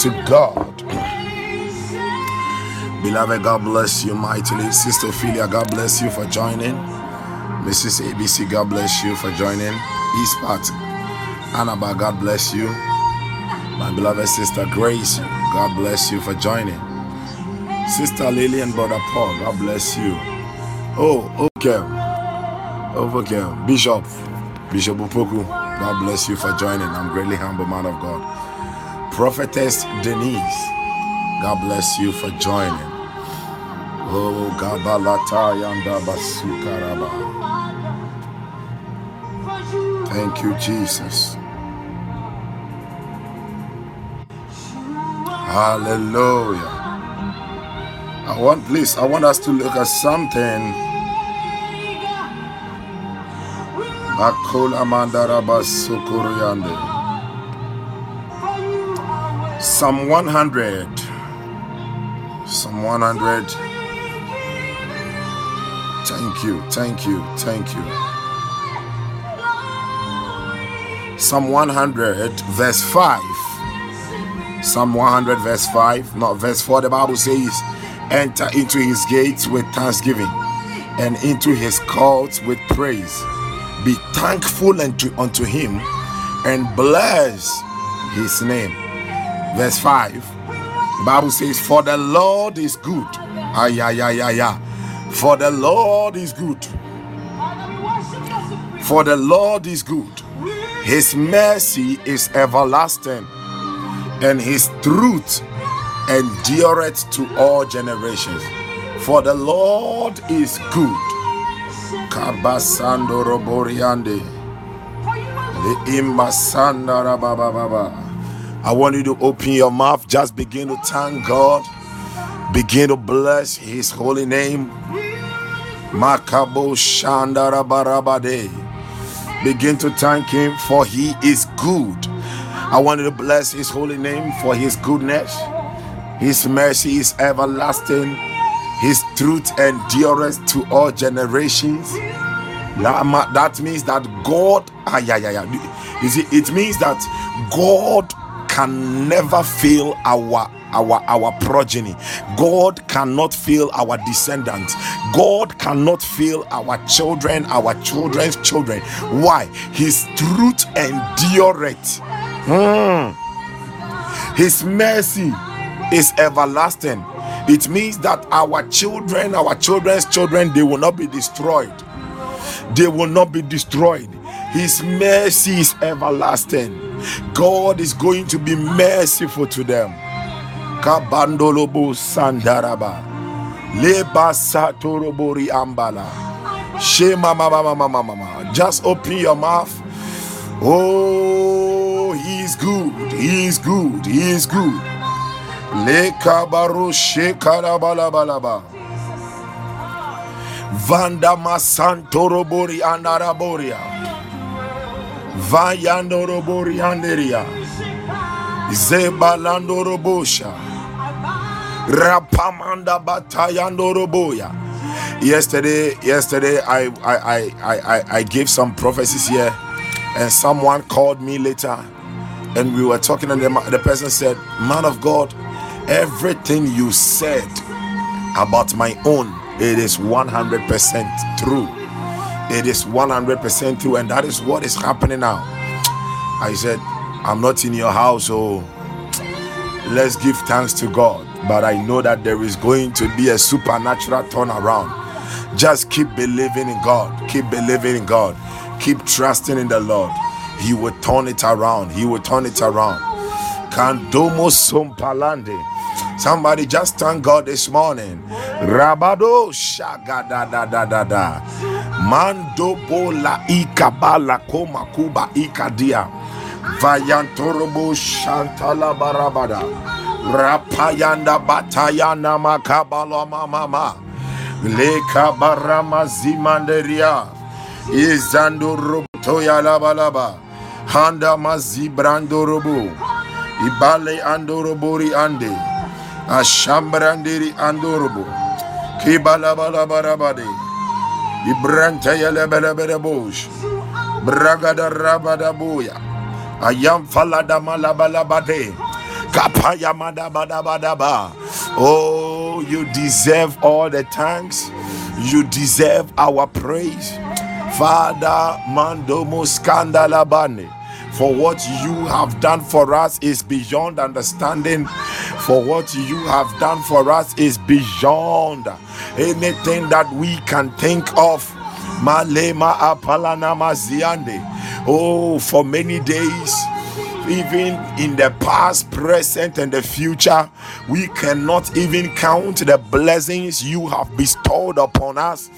To God. Beloved, God bless you mightily. Sister Ophelia, God bless you for joining. Mrs. ABC, God bless you for joining. East Part, Annaba, God bless you. My beloved sister Grace, God bless you for joining. Sister Lily and Brother Paul, God bless you. Oh, okay. Oh, okay. Bishop, Bishop Opoku, God bless you for joining. I'm greatly humble, man of God. Prophetess Denise, God bless you for joining. Oh, Gabalata Yanda Basukaraba. Thank you, Jesus. Hallelujah. I want, please, I want us to look at something. Akula Mandaraba Sukuriande. Psalm 100. Psalm 100. Thank you, thank you, thank you. Psalm 100, verse 5. Psalm 100, verse 5, not verse 4. The Bible says, Enter into his gates with thanksgiving and into his courts with praise. Be thankful unto, unto him and bless his name. Verse 5. The Bible says, For the Lord is good. Ay, ay, ay, ay, ay. For the Lord is good. For the Lord is good. His mercy is everlasting, and his truth endureth to all generations. For the Lord is good. Kabasando roboriande. I want you to open your mouth. Just begin to thank God. Begin to bless His holy name. Makabo. Begin to thank Him for He is good. I want you to bless His holy name for His goodness. His mercy is everlasting. His truth endureth to all generations. That means that God, ah, yeah, yeah, yeah. You see, it means that God can never fail our our our progeny. God cannot fail our descendants. God cannot fail our children our children's children. Why? His truth endureth. Hmm. his mercy is everlasting. It means that our children our children's children they will not be destroyed. They will not be destroyed. His mercy is everlasting god is going to be merciful to them. Kabandolobo sandaraba. Leba satorobori ambala shema mama mama mama mama just open your mouth. Oh he is good. He is good. He is good. Lekabaru shekarabalabalaba vandama santorobori andaraboria vayandorobori anderia zebalandorobosha rapamanda batayandoroboya yesterday yesterday I, I i i i i gave some prophecies here and someone called me later and we were talking and the, the person said man of god everything you said about my own it is 100% true it is 100% true and that is what is happening now. I said i'm not in your house so let's give thanks to god. But i know that there is going to be a supernatural turnaround. Just keep believing in god. Keep believing in god. Keep trusting in the lord. He will turn it around. He will turn it around. Kandomo sompalande. Somebody just thank god this morning. Rabado shagada da da da da mando bola ikabala koma kuba ikadia. Vayantorobo shantala barabada. Rapayanda batayana makabala mama leka barama zimanderia izando robotoya labalaba handa mazibrando robo ibale andorobori ande. Ashambrandiri andorobo. Kibalabalabarabade ibranta yelebelebelebosh bragada rabada boya Ayam falada malabalabade. Kapaya madabadabadaba. Oh, you deserve all the thanks. You deserve our praise. Father, Mandomo Scandalabane. For what you have done for us is beyond understanding. For what you have done for us is beyond anything that we can think of. Malema apalana maziande. Oh, for many days even in the past, present, and the future, we cannot even count the blessings you have bestowed upon us.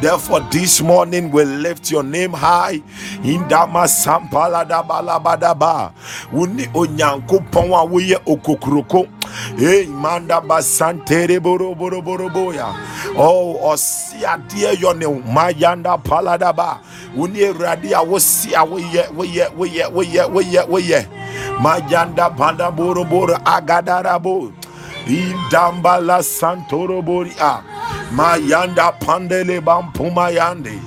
Therefore, this morning we lift your name high. In Dama Sampala da Balabadaba. Uni Onyanko Pongwa Wuye Okokroko. Hey, Manda Boro Boro Boro Boya. Oh, Osia dear Yone Mayanda Paladaba. Radia Wosia Woye Woye Woye Woye Woye Woye. Mayanda Panda Boro Boro Agadarabo. Indambala Santoro Boria. Mayanda Pandele Bampuma Yande.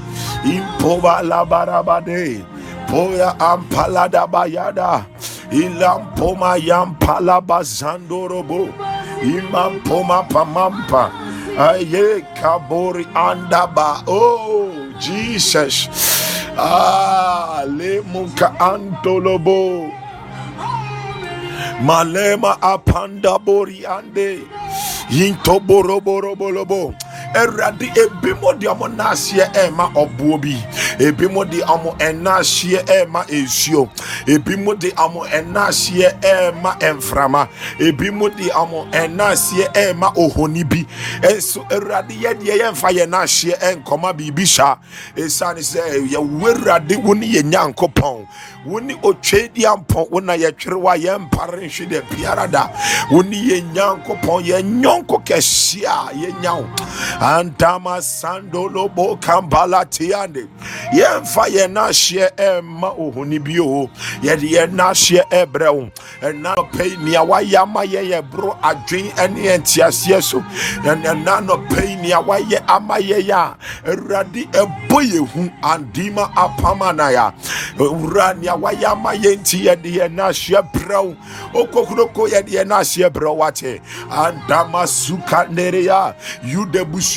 Impoba Labarabade. Poya Ampalada Bayada. Ilampoma Yampalaba Zandorobo. Imampoma Pamampa. Aye Kabori Andaba. Oh, Jesus. Ah, Lemuka Antolobo. Malema apanda bori ande. Yinto boro awurade ebi mo de ɔmo naaseɛ ɛɛma ɔboɔ bi. Ebi mo de ɔmo ɛnaaseɛ ɛɛma nsuo ebi mo de ɔmo ɛnaaseɛ ɛɛma mframa. Ebi mo de ɔmo ɛnaaseɛ ɛɛma ohoni bi. Nso awurade yɛ deɛ yɛmfa yɛn naaseɛ ɛnkɔma biribi saa esiane sɛ yɛwɔ awurade wo ne yɛn nyankopɔn. Wo ne otwe di ampɔn wo na yɛtwere wa yɛn mpare nhwe deɛ biara da. Wo ne yɛn nyankopɔn yɛn nyɔnko kɛseɛ a yɛnya. Antama sandolo bo kambala tiande yɛmfa yɛn n'ahyeɛ ɛmma ohoni bi o yɛde yɛn n'ahyeɛ ɛbrɛ wo ɛna nɔpɛ yi nea wayɛ ama yɛ yɛ boro adwen ɛne yɛn nteaseɛ so ɛna nɔpɛ yi nea wayɛ ama yɛ yɛ a awurade ɛbɔ yɛ hu andima apama na ya owura nea wayɛ ama yɛ nti yɛde yɛn n'ahyeɛ brɛ wo okokuroko yɛde yɛn n'ahyeɛ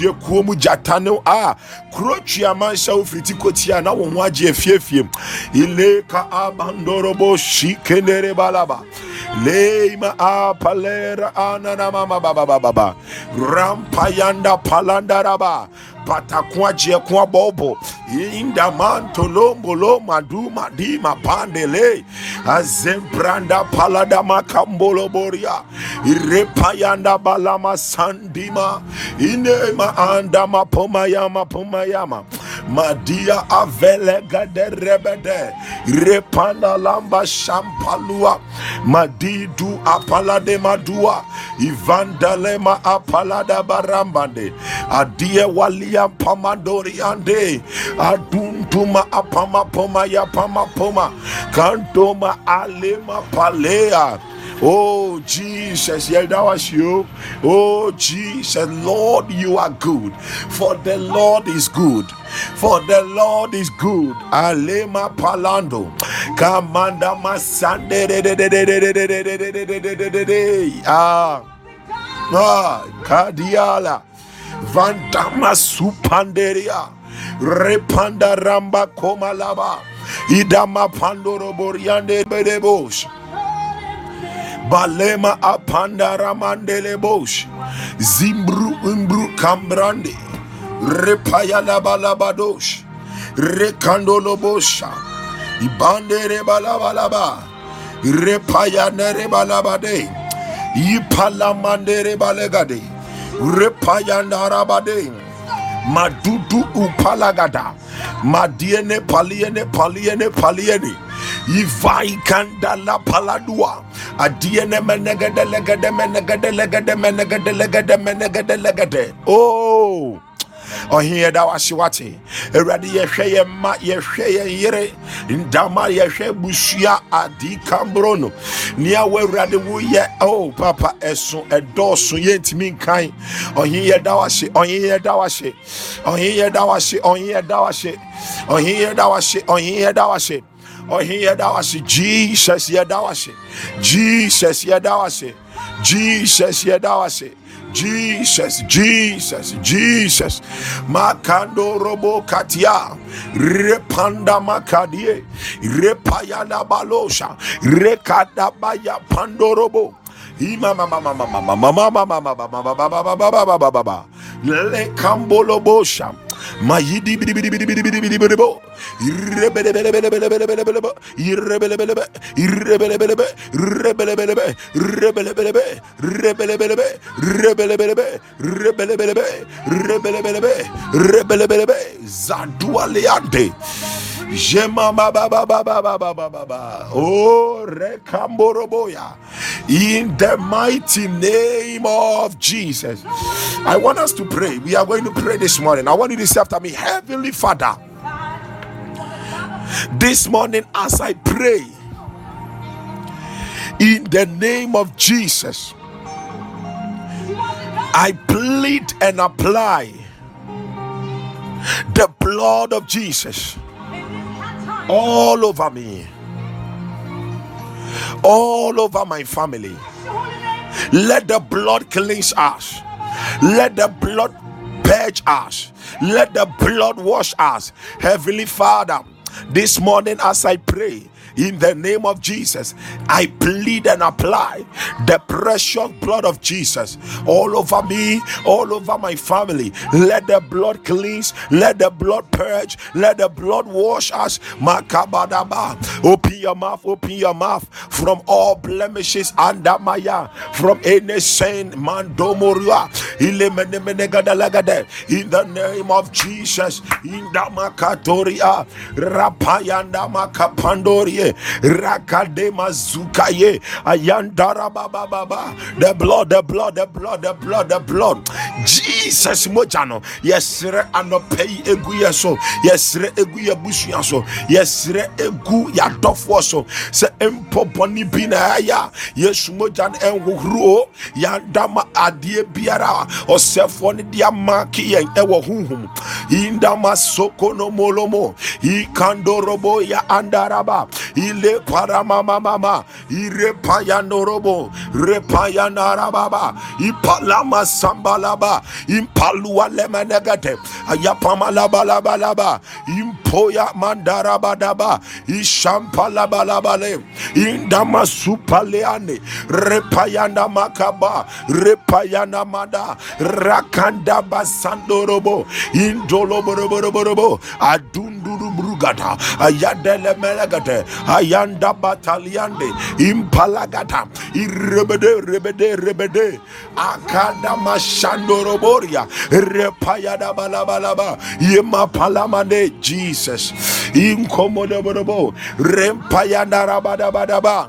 yuda abusuakuo mu gyata no a kuro tuama nhyɛ wo firiti kotia na wo ho agye afiefiem ileka abandorobo shikenere balaba. Leima apalera ananamamababababa rampayanda palandaraba patakua jiekua bobo. Indamantolombo maduma dima pandele azembranda palada makamboloboria irepayanda balama sandima. Inema andama pomayama pomayama madia avele gade rebede. Repana lamba shampalua. Madidu apalade madua. Ivandalema apalada barambande. Adie walia pamadori ande. Aduntuma apama poma ya pama poma kantoma alema palea Oh Jesus, yeah, you. Oh Jesus, Lord, you are good. For the Lord is good. For the Lord is good. Alema palando. Kamanda masande. Ah. Ah. Kadiala. Vandama supanderia. Repanda ramba komalaba. Idama pandoro boriande bedebosh. Balema apanda ramandele bosh. Zimbru umbru kambrande. Repaya labalabadosh. Rekandolo bosha. Ibande rebalabalaba. Repaya nerebalabade. Ipalamande rebalegade. Repaya narabade. Madudu upalagada. Madiene paliene paliene paliene. Ivai kandala paladua. Oh. ɔhe yɛda wase wate awurade yɛhwɛ yɛ mma yɛhwɛ yɛ yere. Ndama yɛhwɛ busua adi kamboro no nea wo awurade woyɛ o papa ɛso ɛdɔɔso yɛntumi nkan ɔhe yɛda wase ɔhe yɛda wase ɔhe yɛda wase ɔhe yɛda wase ɔhe yɛda wase ɔhe yɛda wase ɔhe yɛda wase jesus yɛda wase jesus yɛda wase jesus yɛda wase Jesus, Jesus, Jesus. Makando robo katia. Repanda makadie. Repayana balosha. Rekada baya pandorobo. Ima mayidi bidi bidi bidi bidi bidi bidi bidi bo irebele bele bele bele bele bele bele bo irebele bele bele irebele bele bele irebele bele bele irebele bele bele irebele bele bele irebele bele bele irebele bele bele irebele bele bele irebele bele bele zadua leante Jema ba ba ba ba ba ba ba ba ba ba. Oh, rekamboroboya. In the mighty name of Jesus. I want us to pray. We are going to pray this morning. I want you to say after me, Heavenly Father. This morning, as I pray, in the name of Jesus, I plead and apply the blood of Jesus all over me, all over my family. Let the blood cleanse us. Let the blood purge us. Let the blood wash us. Heavenly Father, this morning as I pray, in the name of Jesus. I plead and apply the precious blood of Jesus all over me, all over my family. Let the blood cleanse, let the blood purge, let the blood wash us. Makabadaba. Open your mouth, open your mouth from all blemishes and maya, from any sin, mandomorua. In the name of Jesus, in the makatoria, rapayanda makapandoria rakade mazukaye ayandara baba baba the blood the blood the blood the blood the blood. Jesus mojano. Yesre anɔpɛ yi egu yɛ so yɛsrɛ egu yɛ busua so yɛsrɛ egu yadɔfoɔ so sɛ mpɔbɔni bi na ɛyɛ yesu mogya no ɛnhohoro yandama adeɛ biara. Ɔsɛfoɔ no de ama ke indama soko no molomo. Ikandorobo ya andaraba ile paramama mama ire payanorobo repayanarababa ipalama sambalaba. Impalua lemenegate ayapamalabalaba impoya mandarabadaba ishampalabalabale indama supaleane repayana makaba. Repayana rakanda basandorobo indoloboroboroborobo adunduru brugada ayadele melegate ayanda bataliande impalagata. Irebede rebede rebede. Akada mashandoroboria. Repayada balabalaba yema palamande jesus. Inkomodoborobo rempayanda rabadabadaba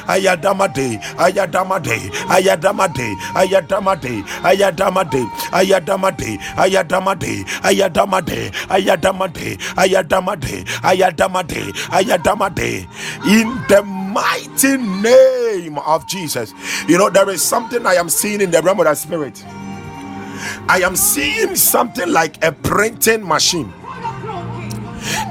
ayadamade ayadamade ayadamade ayadamade ayadamade ayadamade ayadamade ayadamade ayadamade ayadamade ayadamade ayadamade in the mighty name of Jesus you know there is something I am seeing in the realm of the spirit I am seeing something like a printing machine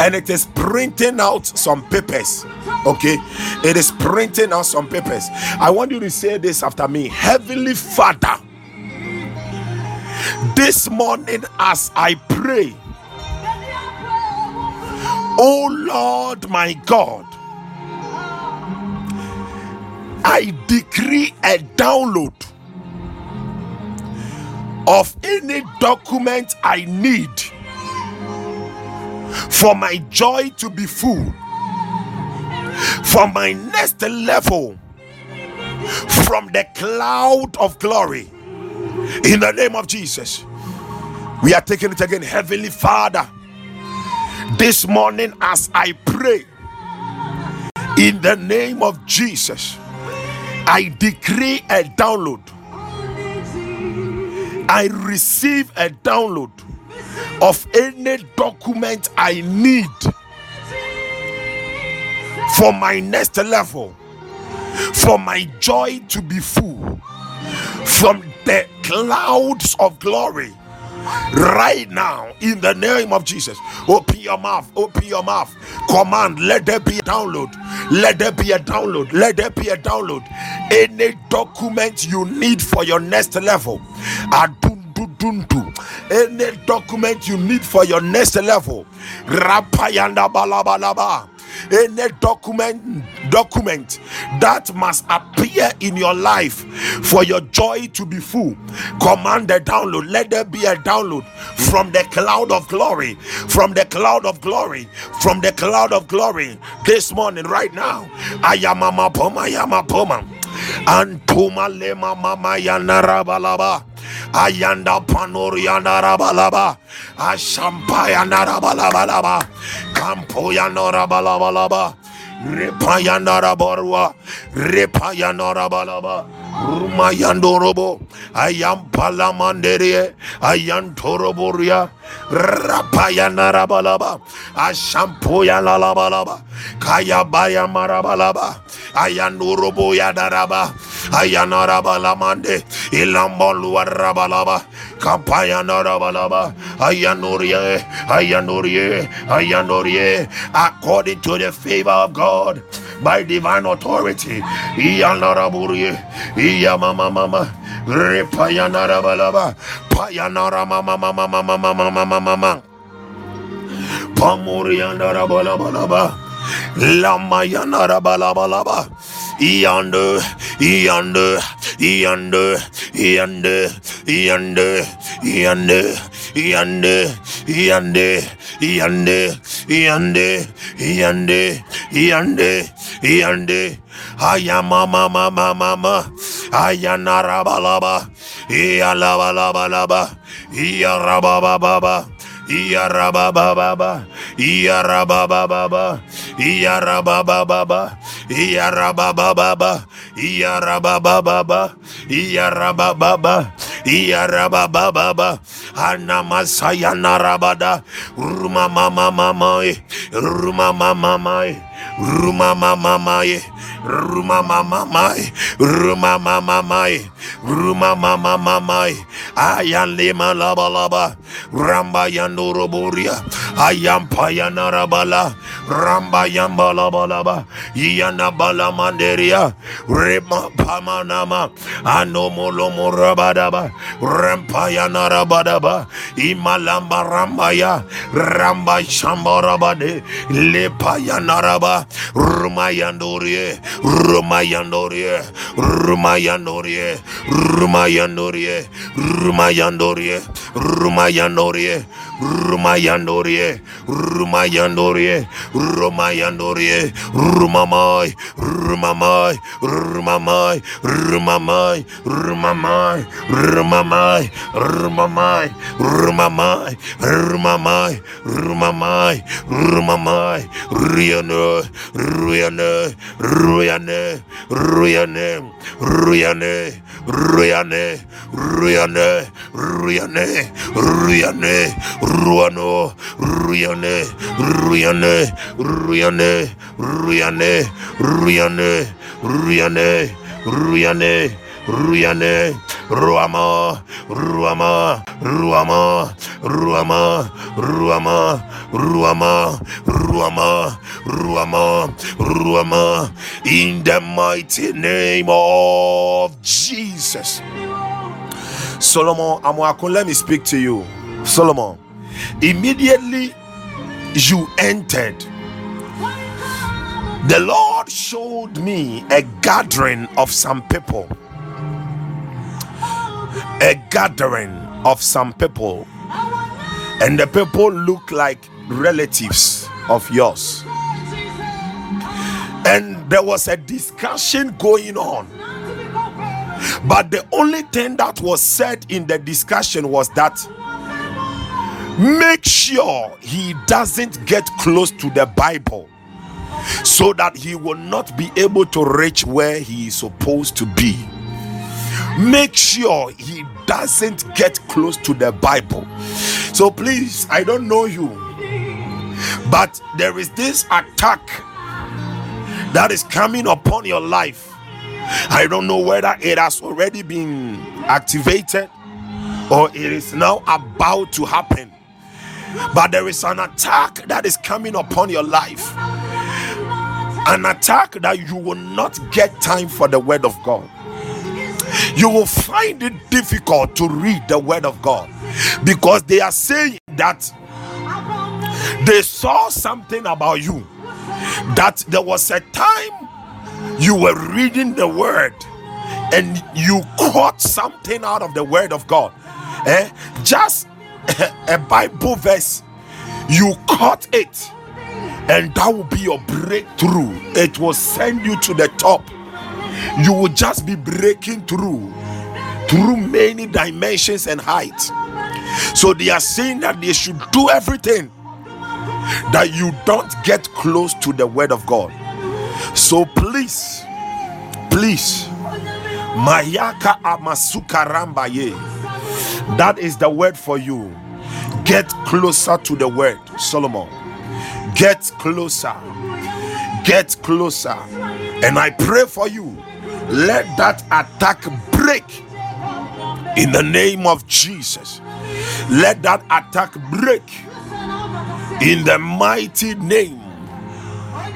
and it is printing out some papers. Okay, it is printing out some papers. I want you to say this after me Heavenly Father, this morning as I pray, oh Lord my God, I decree a download of any document I need for my joy to be full, for my next level from the cloud of glory. In the name of Jesus, we are taking it again, Heavenly Father. This morning, as I pray, in the name of Jesus, I decree a download. I receive a download of any document I need for my next level, for my joy to be full, from the clouds of glory right now in the name of Jesus. Open your mouth, open your mouth. Command, let there be a download. Let there be a download. Let there be a download. Any document you need for your next level. Any document you need for your next level. Rapayanda balabalaba. Any document document that must appear in your life for your joy to be full command the download. Let there be a download from the cloud of glory from the cloud of glory from the cloud of glory. This morning right now ayamama poma yama poma antuma lema mama yanarabalaba Ayanda Panoriana Rabalaba, Ashampayana Rabalabalaba, Campoyano Rabalabalaba, Repayana Raborwa, Repayano Rabalaba. Rumayandorobo, Ayampalamandere, Ayantoroboria, Rapayana Rabalaba, Ashampoya Lalabalaba, Kayabaya Marabalaba, Ayandurobo Yadaraba, Ayanarabalamande, Ilamboluwa Rabalaba, Kapayana Rabalaba, Ayanurie, Ayanurie, Ayanurie, according to the favor of God by divine authority. Iyanaraburie, Iyamama mama, Repayanara balaba, Payanara mama mama mama mama mama mama. Pamuriandara balabalaba, Lamayanara balabalaba. Yonder, yonder, yonder, yonder, yonder, yonder, yonder, yonder, yonder, yonder, yonder, yonder, yonder. Ayama mama mama mama. Ayanara balaba. Iyalaba laba laba. Iyaraba baba. Yarabababa, Yarabababa, Yarabababa, Yarabababa, Yarabababa, Yarabababa, Yarabababa, Anamasayana Rabada, Ruma Mama Mamae, Ruma Mama Mamae, Ruma Mama Mamae, Ruma Mama Mamae, Ruma Mama Mamae, Ruma Mamae, ayande malaba laba ramba yandoro boria ayam payanarabala Ramba yamba laba laba, Yana bala manderia, Rema pamanama, Anomolomo rabadaba, Rampayana rabadaba, Imalamba rambaya, Ramba shamba rabade, Lepayana raba, Rumayandorie, Rumayandorie, Rumayandorie, Rumayandorie, Rumayandorie, Rumayandorie, Rumayandorie, Rumayandorie, Rumayandorie, Rumamai, Rumamai, Rumamai, Rumamai, Rumamai, Rumamai, Rumamai, Rumamai, Rumamai, Rumamai, Rumamai, Riane, Riane, Riane, Riane, Riane, Riane, Riane, Riane, Riane, Ruano, Riane, Riane, Riane, Riane, Riane, Riane, Riane, Riane, Ruama, Ruama, Ruama, Ruama, Ruama, Ruama, Ruama, Ruama, Ruama, in the mighty name of Jesus. Solomon Amuakun, let me speak to you. Solomon, immediately you entered, the Lord showed me a gathering of some people. A gathering of some people, and the people look like relatives of yours. And there was a discussion going on. But the only thing that was said in the discussion was that make sure he doesn't get close to the Bible so that he will not be able to reach where he is supposed to be. Make sure he doesn't get close to the Bible. So please, I don't know you, but there is this attack that is coming upon your life. I don't know whether it has already been activated or it is now about to happen. But there is an attack that is coming upon your life. An attack that you will not get time for the word of God. You will find it difficult to read the word of God because they are saying that they saw something about you that there was a time you were reading the word and you caught something out of the word of God. Eh? Just a Bible verse, you caught it, and that will be your breakthrough. It will send you to the top. You will just be breaking through through many dimensions and heights. So they are saying that they should do everything that you don't get close to the word of God. So please, please, Mayaka Amasuka Rambaye. That is the word for you. Get closer to the word, Solomon. Get closer. Get closer. And I pray for you. Let that attack break in the name of Jesus. Let that attack break in the mighty name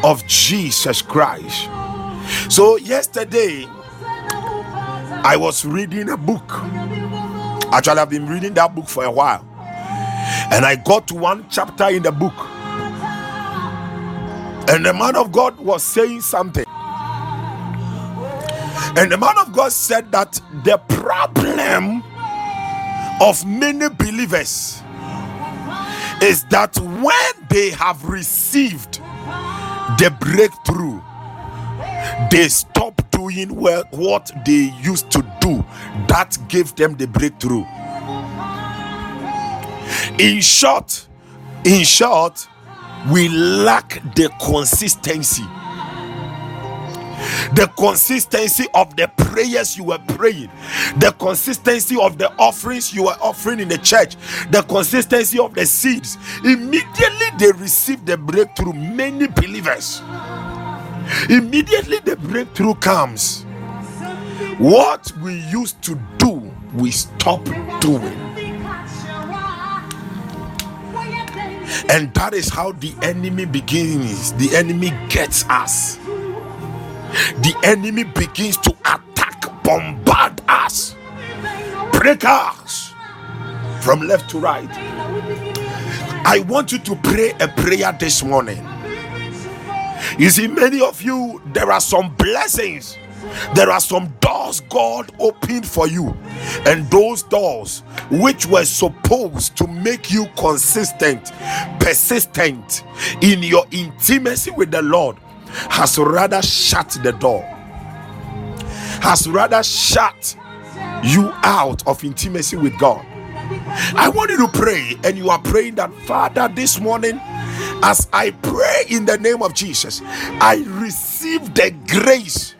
of Jesus Christ. So, yesterday, I was reading a book. Actually, I've been reading that book for a while. And I got to one chapter in the book. And the man of God was saying something. And the man of God said that the problem of many believers is that when they have received the breakthrough, they stop doing well what they used to do that gave them the breakthrough. In short, in short, we lack the consistency the consistency of the prayers you were praying, the consistency of the offerings you were offering in the church, the consistency of the seeds. Immediately they received the breakthrough. Many believers, immediately the breakthrough comes. What we used to do, we stop doing. And that is how the enemy begins. The enemy gets us the enemy begins to attack, bombard us, break us from left to right. I want you to pray a prayer this morning. You see, many of you, there are some blessings, there are some doors God opened for you, and those doors which were supposed to make you consistent, persistent in your intimacy with the Lord has rather shut the door, has rather shut you out of intimacy with God. I want you to pray, and you are praying that, Father, this morning, as I pray in the name of Jesus, I receive the grace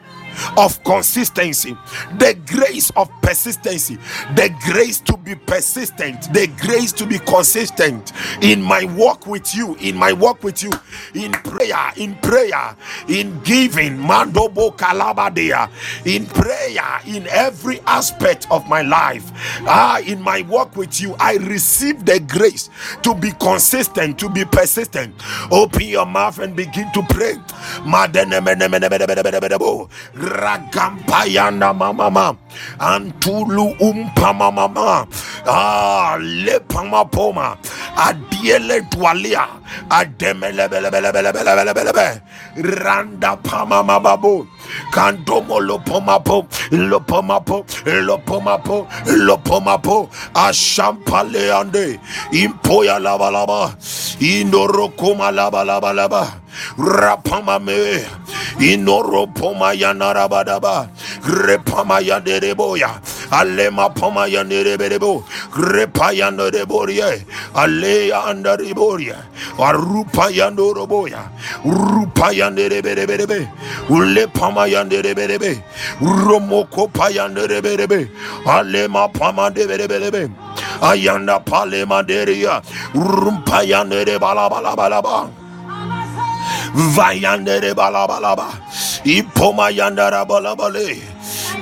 of consistency, the grace of persistency, the grace to be persistent, the grace to be consistent in my walk with you, in my walk with you, in prayer, in prayer, in giving, mandobo kalabadea, in prayer, in every aspect of my life. Ah, in my walk with you, I receive the grace to be consistent, to be persistent. Open your mouth and begin to pray ragampayana mama antulu umpama mama ah lepama poma. Adiele dwalia ademele bele bele bele bele bele bele bele randa pama Kandomo lopomapo, lopomapo, lopomapo, lopomapo, ashampaleande, impoya lava lava, indorokoma lava lava lava, rapamame, inoropoma yanarabadaba, repama yadereboya, alema poma yanereberebo, repa yanereboria, aleya andareboria, arupa yanoroboya, rupa yanereberebe, ulepa pamayanderebelebe romoko payanderebelebe alema pama pamanderebelebe ayanda palema deria rumpayandere balabalabalaba vayandere balabalaba ipomayandara balabale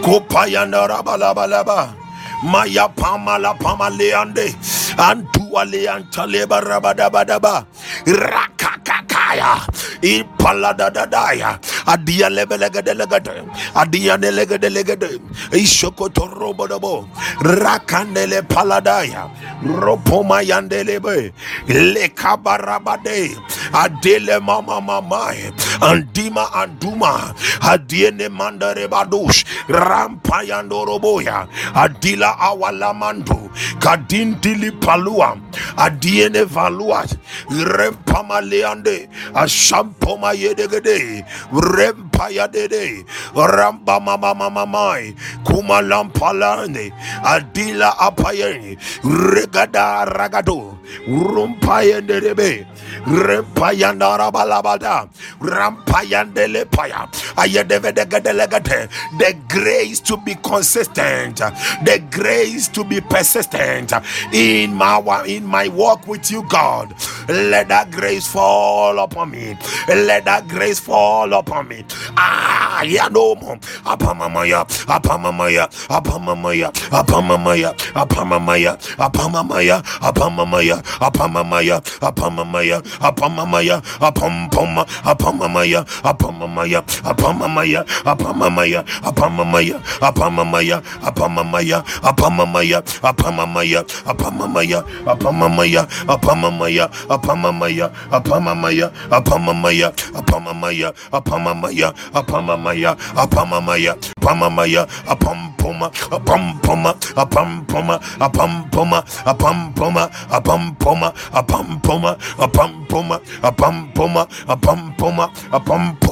kopayandara balabalaba maya pamala pamaleande antualeantaleba rabadabadaba rakakakaya impaladadadaya adialebelegedelegede adianelegedelegede ishokotorobodobo rakandele paladaya. Ropoma yandelebe lekabarabade. Adele mama mama andima anduma. Adiene mandarebadush rampayandoroboya. Adila awala awalamando. Kadindili palua. Adiene valua rempamaleande. Asham Ashampoma yedegede. Rempaya dede. Ramba mama mama mai. Kuma lampalane. Adila apayeni. Regada ragado. Rumpayende debe. Rempayanda rabalabada. Rampayandele paya. Ayedevedegedelegate. The grace to be consistent. The grace to be persistent in my in my walk with you, God. Let that grace fall upon me. Let that grace fall upon me. Ah, yeah, no more. Apamamaya, apamamaya, apamamaya, apamamaya, apamamaya, apamamaya, apamamaya, apamamaya, apamamaya, apamamaya, apampoma, apamamaya, apamamaya, apamamaya, apamamaya, apamamaya, apamamaya, apamamaya, apamamaya, apamamaya, apamamaya, apamamaya, apamamaya, apamamaya,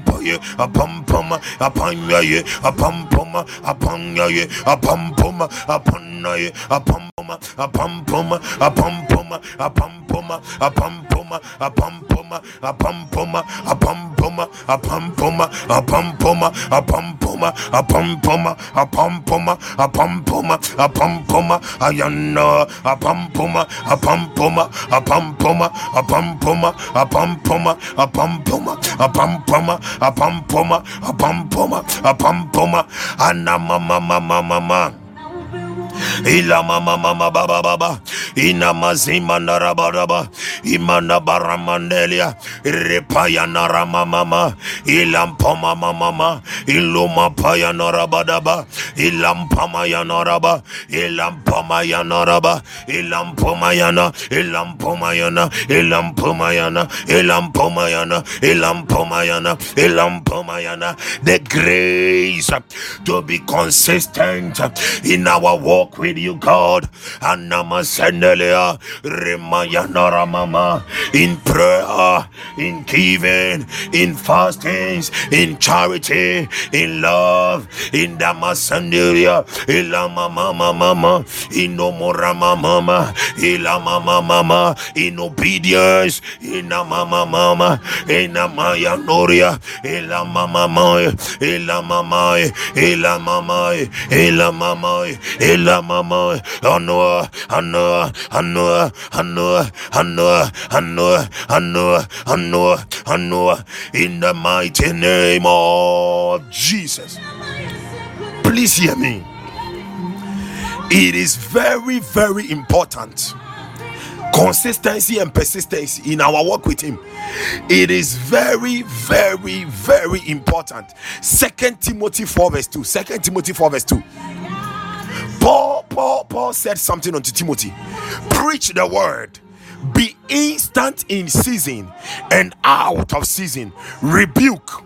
ye, a pum pum, a pun ye, a pum pum, a pun ye, a pum pum, a pun ye, a pum pum, a pum pum, a pum pum, a pum pum, a pum pum, a pum pum apampoma, apampoma, apampaye, apampoma, apanyaye, apampoma, apanyaye, apampoma, apanaye, apampoma, apampoma, apampoma, apampoma, apampoma, apampoma, apampoma, apampoma, apampoma, apampoma, apampoma, apampoma, apampoma, apampoma, apampoma, ayana, apampoma, apampoma, apampoma, apampoma, apampoma, apampoma, apampoma, apampoma, apampoma, apampoma, anamama mama mama ila mama mama baba baba ina mazima na rabaraba imana baramandelia repaya na rama mama ilampa mama mama iluma paya na rabadaba ilampa maya na raba ilampa ya na raba ilampa ya na ilampa ya na. Ilampa ya na. Ilampa ya na. Ilampa ya na. Ilampa ya na. The grace to be consistent in our walk with you, God. Rimayanara Mama, in prayer, in giving, in fastings, in charity, in love, in Damasandelia, Ilama Mama Mama, in Omorama Mama, Ilama Mama Mama, in obedience, in Mama Mama, in Amaya Noria, Ilama Mama, Ilama Mama, Ilama Mama, Ilama Mama, Ilama mama ano ano ano ano ano ano ano ano ano in the mighty name of Jesus. Please hear me. It is very very important. Consistency and persistence in our work with him. It is very very very important. Second timothy 4 verse 2 second timothy 4 verse 2 Paul, Paul, Paul said something unto Timothy. Preach the word. be instant in season and out of season rebuke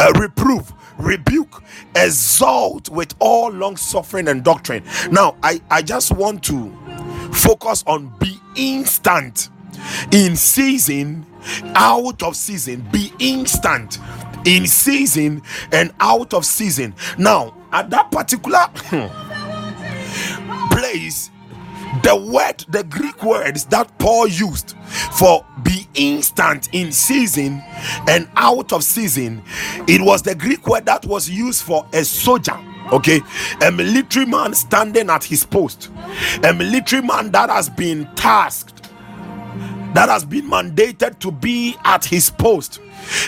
uh, reprove rebuke exalt with all long suffering and doctrine now i i just want to focus on be instant in season out of season be instant in season and out of season now at that particular place the word the greek words that paul used for be instant in season and out of season it was the greek word that was used for a soldier okay? A military man standing at his post. A military man that has been tasked that has been mandated to be at his post.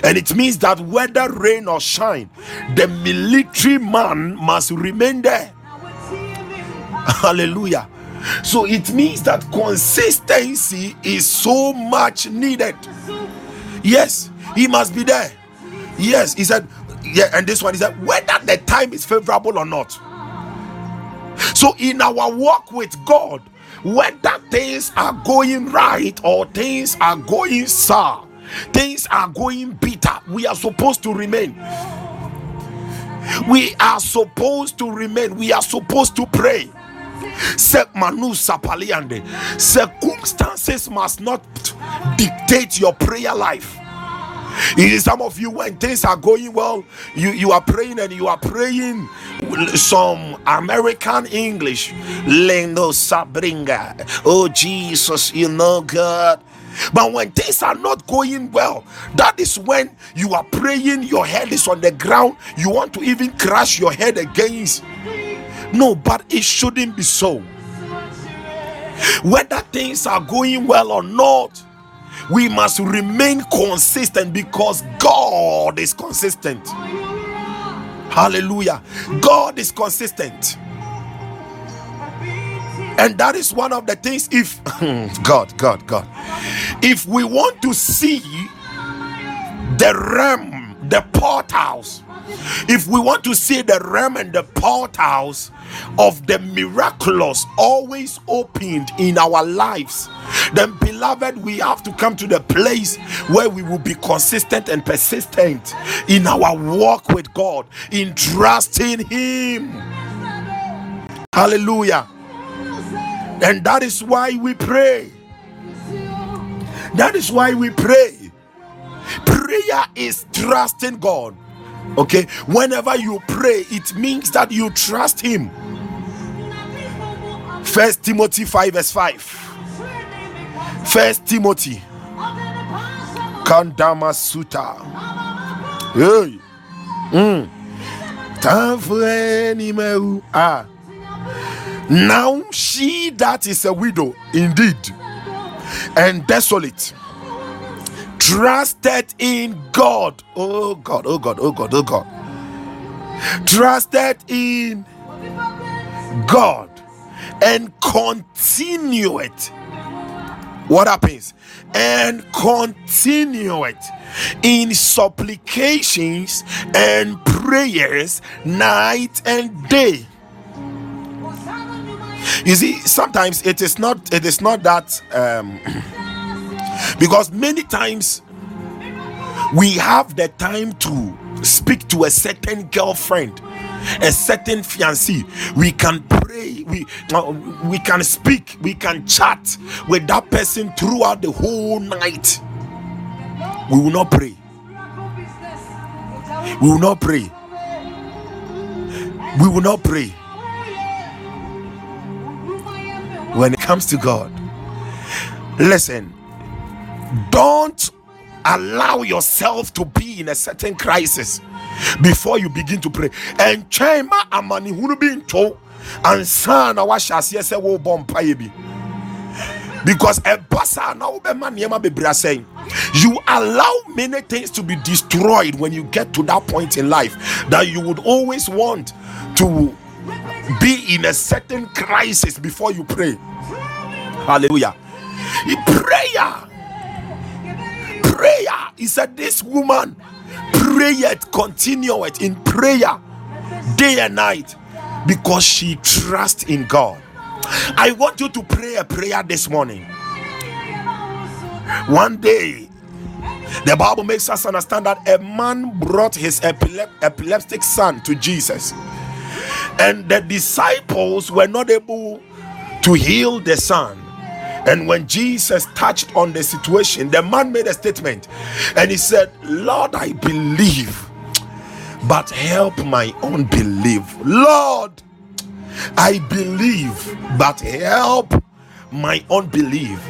And it means that whether rain or shine the military man must remain there hallelujah so it means that consistency is so much needed. Yes, he must be there. Yes, he said, yeah, and this one he said, whether the time is favorable or not. So in our walk with God, whether things are going right or things are going sour, things are going bitter, we are supposed to remain. We are supposed to remain. We are supposed to pray circumstances must not dictate your prayer life. Some of you when things are going well you you are praying and you are praying some american english. Lendo sabringa. Oh jesus you know god. But when things are not going well, that is when you are praying, your head is on the ground, you want to even crash your head against no, but it shouldn't be so. Whether things are going well or not, we must remain consistent because God is consistent. Hallelujah. God is consistent. And that is one of the things, if God, God, God, if we want to see the realm, the portals, if we want to see the realm and the portals of the miraculous always opened in our lives, then, beloved, we have to come to the place where we will be consistent and persistent in our walk with God, in trusting Him. Hallelujah. And that is why we pray. That is why we pray. Prayer is trusting God. Okay, whenever you pray, it means that you trust Him. First Timothy 5, verse 5. First Timothy Kandama Suta. Hey. Mm. Ah. Now she that is a widow indeed and desolate trusted in God. Oh God, oh God, oh God, oh God. Trusted in God and continue it. What happens? And continue it in supplications and prayers night and day. You see, sometimes it is not it is not that um because many times we have the time to speak to a certain girlfriend a certain fiancé. We can pray we uh, we can speak we can chat with that person throughout the whole night. We will not pray. We will not pray. We will not pray. When it comes to god listen don't allow yourself to be in a certain crisis before you begin to pray. And ma amani hunu bi nto ansa na wahyɛ aseɛ sɛ wobɔ mpaeɛ bi. Because a basa na wobɛma nneɛma bebree saying, you allow many things to be destroyed when you get to that point in life that you would always want to be in a certain crisis before you pray. Hallelujah. Prayer prayer. He said, This woman prayed, continued in prayer day and night because she trusts in God. I want you to pray a prayer this morning. One day, the Bible makes us understand that a man brought his epilep- epileptic son to Jesus, and the disciples were not able to heal the son. And when Jesus touched on the situation, the man made a statement and he said, Lord, I believe, but help my unbelief. Lord, I believe, but help my unbelief.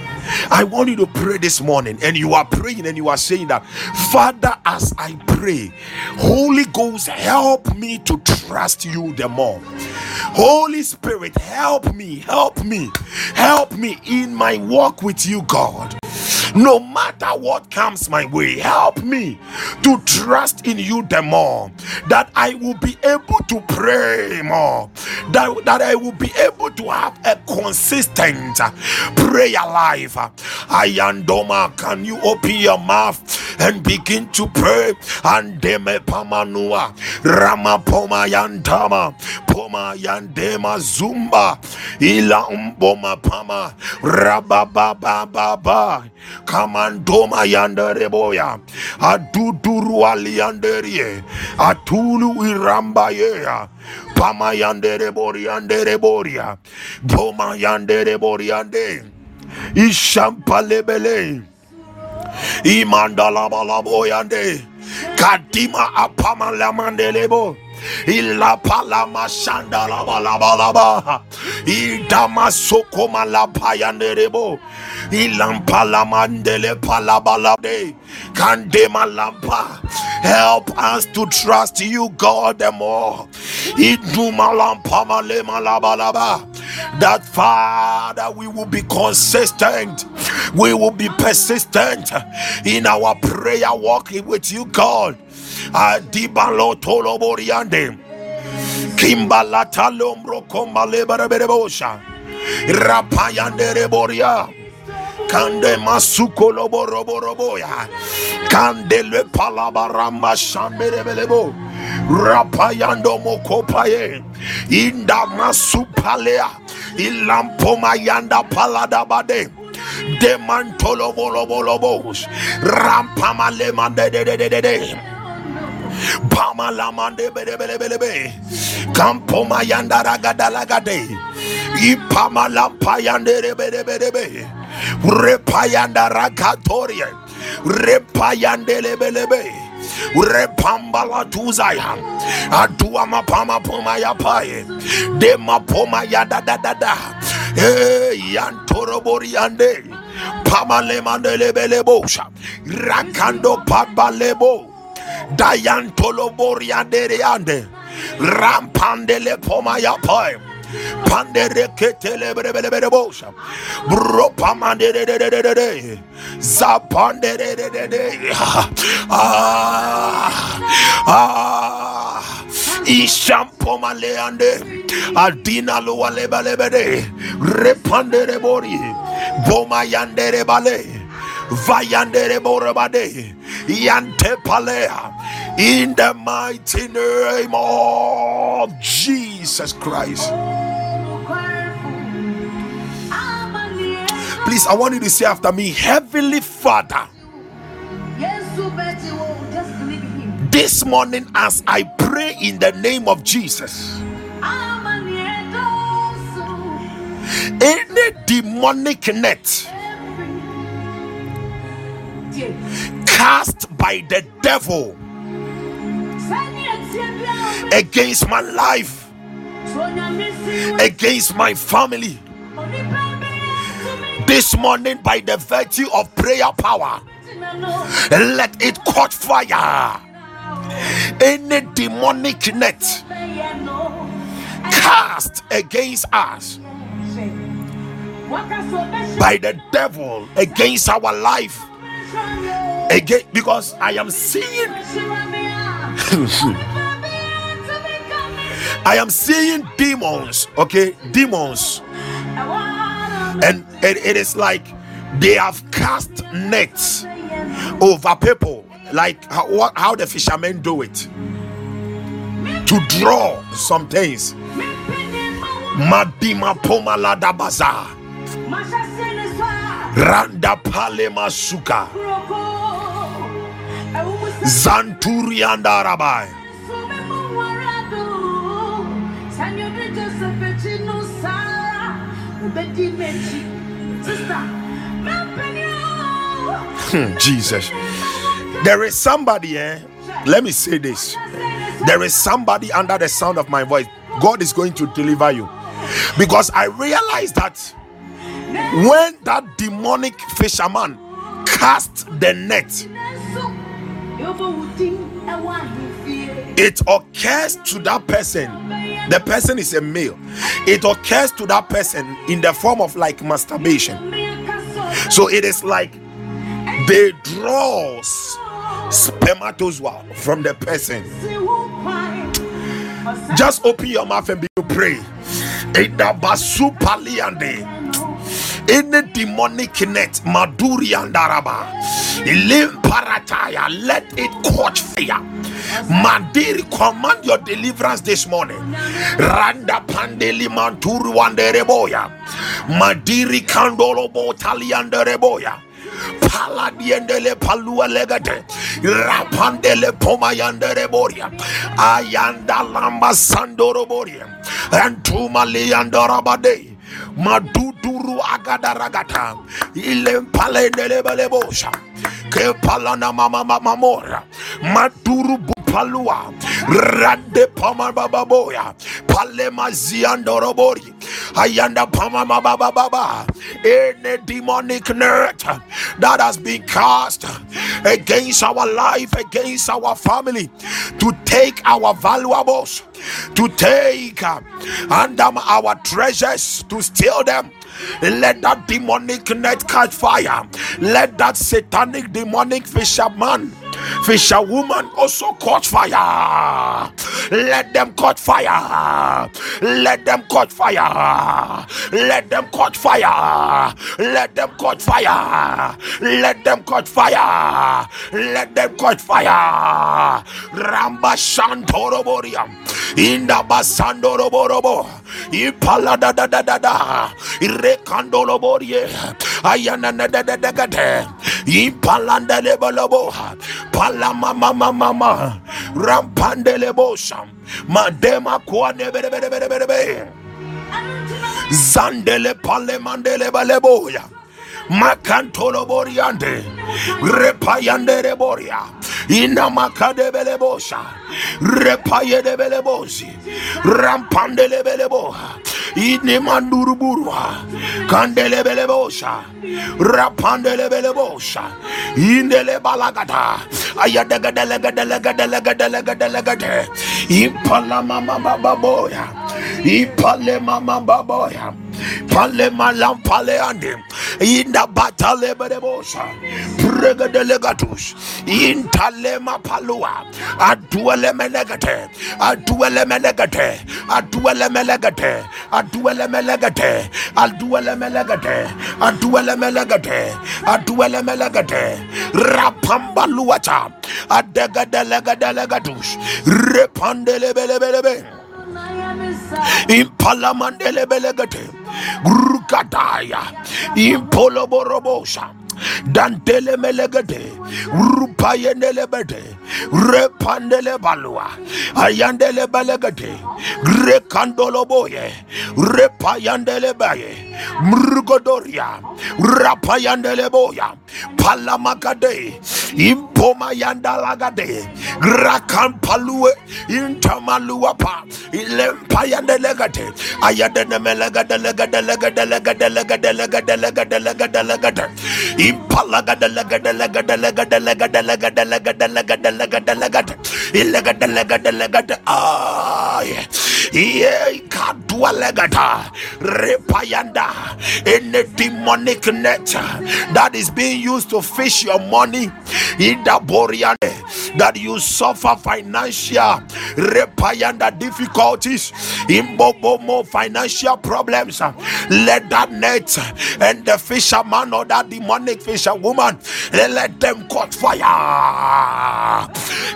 I want you to pray this morning, and you are praying and you are saying that, Father, as I pray, Holy Ghost, help me to trust you the more. Holy Spirit, help me, help me, help me in my walk with you, God no matter what comes my way help me to trust in you the more that i will be able to pray more that, that i will be able to have a consistent prayer life. I ayandoma can you open your mouth and begin to pray? And deme pamanua rama poma yantama poma yandema zumba. Ila umboma pama. Rababababa kamandoma yandereboya aduduru alianderie atulu irambaye pama yanderebori yandereboria. Poma yandereboriande ishampalebele imandalabalaboyande kadima apama lamandelebo ila palama shanda la la la ba. Idama sokoma la payanerebo ilampala mandele palabalade kandema lampa help us to trust you god the more. Iduma lampa malema labalaba that father we will be consistent. We will be persistent in our prayer walking with you god adibalo toloboriande kimbalata lombro kombale baraberebosha rapayande boria kande masuko lobo robo kande le palabaramba shamberebelebo rapayando mokopaye inda masupalea ilampoma yanda palada bade demantolo bolo bolo bos rampama le mande de de de de de Pama lamande bele bele bele be. Kampo mayanda ragada lagade. Ipama lampa tuzaya adua poma ya pae de mapoma ya da da da da. Pama le mandele rakando pabalebo dayan toloboria dereande rampandele poma ya pae pandere ketele bere bere bere bosha bro pamande de de de de de de zapande de de de de ah. Ah. Ishampo maleande adina lo wale bale. Bere repande de bori boma yandere bale vayandere borebade yante palea in the mighty name of Jesus Christ. Please, I want you to say after me, Heavenly Father. This morning, as I pray in the name of Jesus, any demonic net cast by the devil against my life, against my family. This morning, by the virtue of prayer power, let it catch fire. Any demonic net cast against us by the devil against our life again because I am seeing I am seeing demons, okay, demons, and it, it is like they have cast nets over people, like how, what, how the fishermen do it. To draw some things. Madima poma la da baza. Randa Palema Suka Zanturi and Jesus. There is somebody, eh? Let me say this. There is somebody under the sound of my voice. God is going to deliver you. Because I realize that when that demonic fisherman cast the net, it occurs to that person. The person is a male. It occurs to that person in the form of like masturbation. So it is like they draws spermatozoa from the person. Just open your mouth and be pray. Any demonic net, Maduri and Daraba, Parataya, let it catch fire. Mandiri, command your deliverance this morning. Randa Pandeli Manturu Wandereboya, Madiri Kandolo Botali and Reboya. paladiendele palua legate rapandele pomayandere boria ayanda lamba sandoro boria antuma liandora bade maduduru agadaragata ile palendele balebosha ke palana mama mama mora. Maduru bupalua rade pama baba boya. Palema ziandorobori ayanda pama baba baba any demonic net that has been cast against our life against our family to take our valuables to take uh, and um, our treasures to steal them let that demonic net catch fire. Let that satanic demonic fisherman fisherwoman also caught fire. Let them catch fire. Let them catch fire. Let them catch fire. Let them catch fire. Let them catch fire. Let them catch fire. Ramba shantoroboria inda basandoroborobo. Ipalada da da da da rekandoloborie ayana da da da da da. Impalanda lebolobo palama mama mama rampandele bosam madema bere zandele pale mandele baleboya. Makantolo boriande repayande reboria ina makade belebosha repaye de belebosi rampandele beleboha ine manduruburwa kandele belebosha rapandele belebosha indele balagata ayadaga delega delega delega delega delega impala mama baboya ipale mama baboya pale malam pale ande. Inda batale berebosa prega delegatus intalema palua aduele melegate aduele melegate aduele melegate aduele melegate aduele melegate aduele melegate aduele melegate rapamba luata adega delega delegatus repandele bele bele belegate impoloborobosa dantele melegede rupayendele bede repandele balua ayandele belegede grekandolo boye repayandele baye mrugodoria rapayandele boya palamakade impomayandalagade grakampalue intamaluapa ilempayandelegate ayadenemelegadelegedelegadelegedelegadelegedelegadelegede in a demonic net that is being used to fish your money. In the boriane that you suffer financial repayanda difficulties. In bobomo financial problems. Let that net and the fisherman or that demonic fisherwoman let them caught fire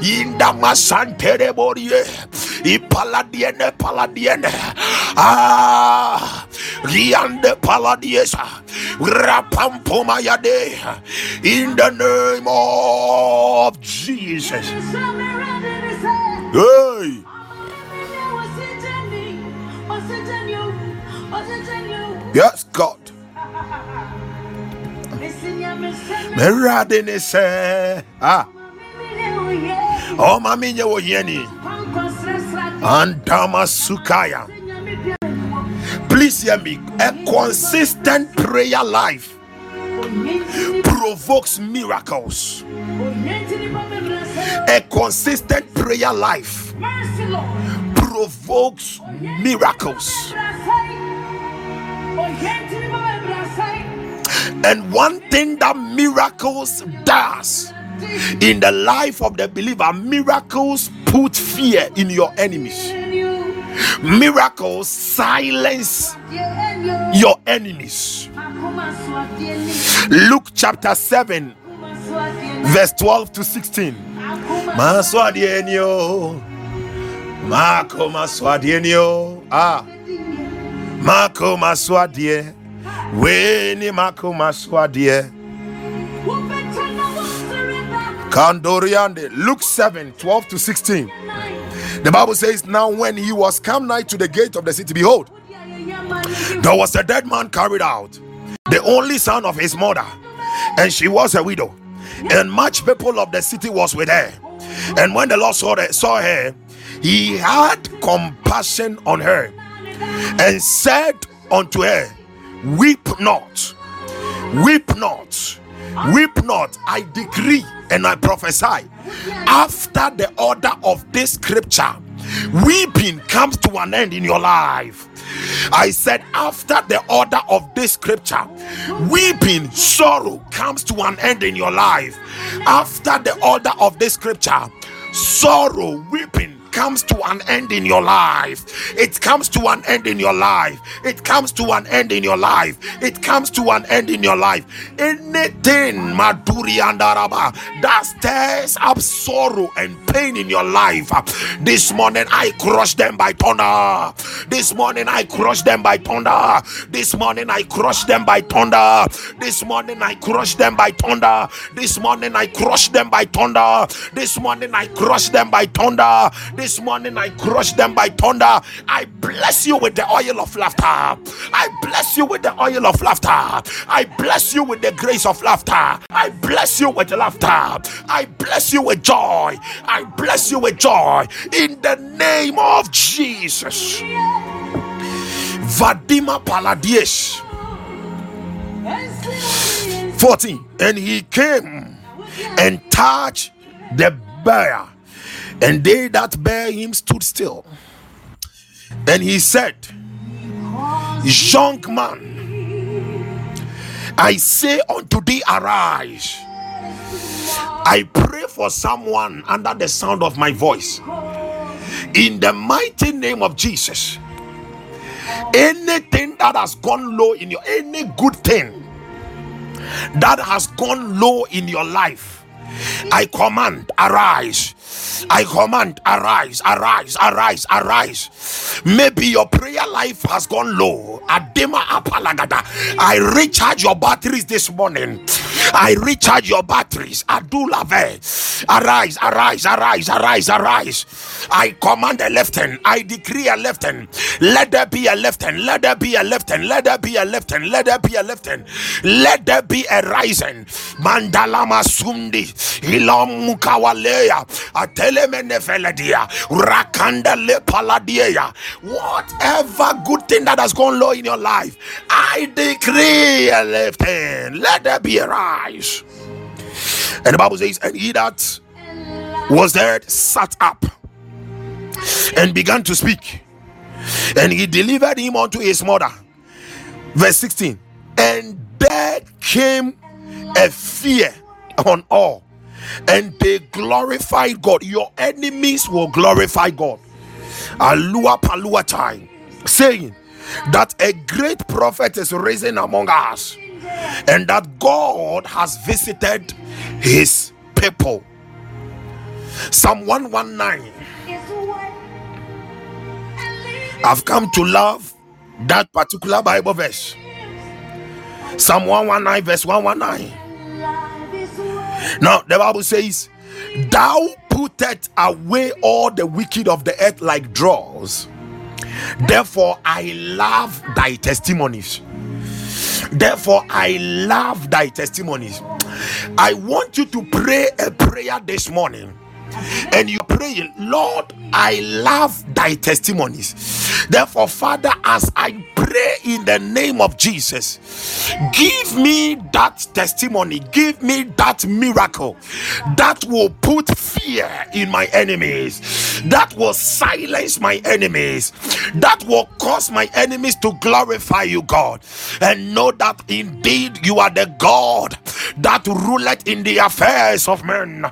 in the masantere borie paladiene paladiene ah riande paladiesa In the name of Jesus. Hey. Yes, God. Merade ne ah. Oh nye wo yeni. Andama sukaya. Please hear me. A consistent prayer life provokes miracles. A consistent prayer life provokes miracles. And one thing that miracles does in the life of the believer, miracles put fear in your enemies. Miracles silence your enemies. Luke chapter 7, verse 12 to 16. Maswadienio. Mako maswadienio. Ah. Weni mako maswadie. Kandoriande. Luke 7, 12 to 16. The Bible says, Now when he was come nigh to the gate of the city, behold, there was a dead man carried out, the only son of his mother, and she was a widow, and much people of the city was with her. And when the Lord saw her, saw her he had compassion on her and said unto her, Weep not, weep not, weep not. I decree and I prophesy after the order of this scripture, weeping comes to an end in your life. I said, after the order of this scripture, weeping, sorrow comes to an end in your life. After the order of this scripture, sorrow, weeping comes to an end in your life. It comes to an end in your life. It comes to an end in your life. It comes to an end in your life. Anything, Maduri and Araba, that stirs up sorrow and pain in your life. This morning I crush them by thunder. This morning I crush them by thunder. This morning I crush them by thunder. This morning I crush them by thunder. This morning I crush them by thunder. This morning I crush them by thunder. This morning I crush them by thunder. I bless you with the oil of laughter. I bless you with the oil of laughter. I bless you with the grace of laughter. I bless you with laughter. I bless you with joy. I bless you with joy in the name of Jesus. Vadima Paladies 14 and he came and touched the bear and they that bare him stood still. And he said, Young man, I say unto thee, arise. I pray for someone under the sound of my voice. In the mighty name of Jesus. Anything that has gone low in your any good thing that has gone low in your life, I command, arise I command, arise, arise, arise, arise. Maybe your prayer life has gone low. Adema apalagada. I recharge your batteries this morning. I recharge your batteries. Adulave. Arise, arise, arise, arise, arise. I command a left hand. I decree a left hand. Let there be a left hand. Let there be a left hand. Let there be a left hand. Let there be a left hand. Let there be a rising. Mandalama sundi. Ilom mukawaleya. Whatever good thing that has gone low in your life, I decree a left hand. Let there be a rise. And the Bible says, and he that was there sat up and began to speak. And he delivered him unto his mother. Verse 16. And there came a fear on all, and they glorified God. Your enemies will glorify God. Alua palua time, saying that a great prophet is risen among us, and that God has visited his people. Psalm 119 I've come to love that particular Bible verse. Psalm 119, verse 119. Now, the Bible says, Thou puttest away all the wicked of the earth like draws. Therefore, I love thy testimonies. Therefore, I love thy testimonies. I want you to pray a prayer this morning and you pray, Lord, I love thy testimonies. Therefore, Father, as I pray in the name of Jesus, give me that testimony, give me that miracle that will put fear in my enemies, that will silence my enemies, that will cause my enemies to glorify you, God, and know that indeed you are the God that ruleth in the affairs of men.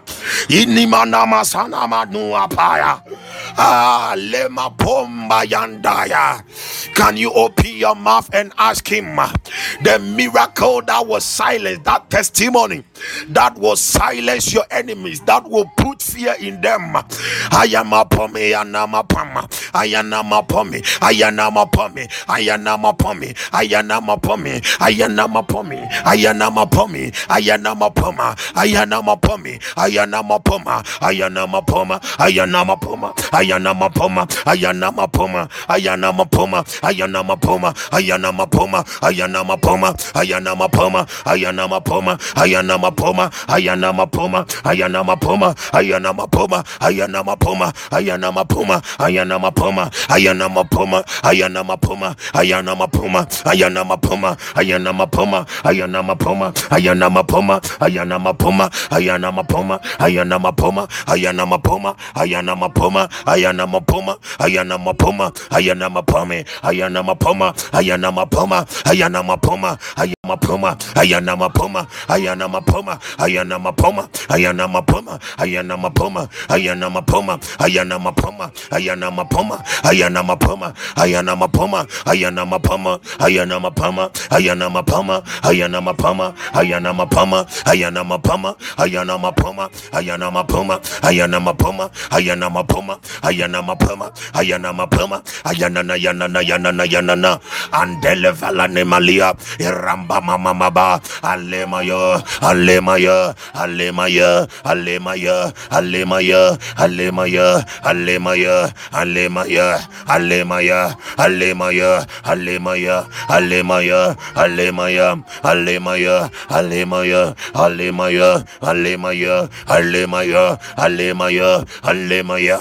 Ah, lema pomba yandaya. Can you open your mouth and ask him the miracle that was silence, that testimony that will silence your enemies, that will put fear in them? I am upon me, I am upon me, I am upon me, I am upon me, I am upon me, I am upon me, I am upon me, I am upon me, I am upon me, I am upon me, I am upon me, I am upon me, I am upon me, ayana mapoma ayana mapoma ayana mapoma ayana mapoma ayana mapoma ayana mapoma ayana mapoma ayana mapoma ayana mapoma ayana mapoma ayana mapoma ayana mapoma ayana mapoma ayana mapoma ayana mapoma ayana mapoma ayana mapoma ayana mapoma ayana mapoma ayana mapoma ayana mapoma ayana mapoma ayana mapoma ayana mapoma ayana mapoma ayana mapoma ayana mapoma ayana mapoma ayana mapoma mapome ayana mapoma ayana mapoma ayana mapoma ayana mapoma ayana mapoma ayana mapoma ayana mapoma ayana mapoma ayana mapoma ayana mapoma ayana mapoma ayana mapoma ayana na yana na yana na yana na andele vala ne malia iramba mama maba alema yo alema yo alema yo alema yo alema yo alema yo alema yo alema yo alema yo Алле моя, алле моя.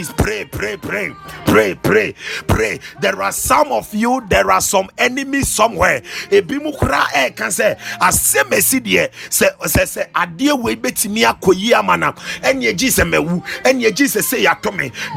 pray, pray, pray, pray, pray, pray. There are some of you, there are some enemies somewhere. A bimukra e eh, can say asɛm esi deɛ Say, say, sɛ adeɛ wei betumi akɔyi ama na ɛnea gyi sɛ mɛwu ɛnea gyi sɛ sɛ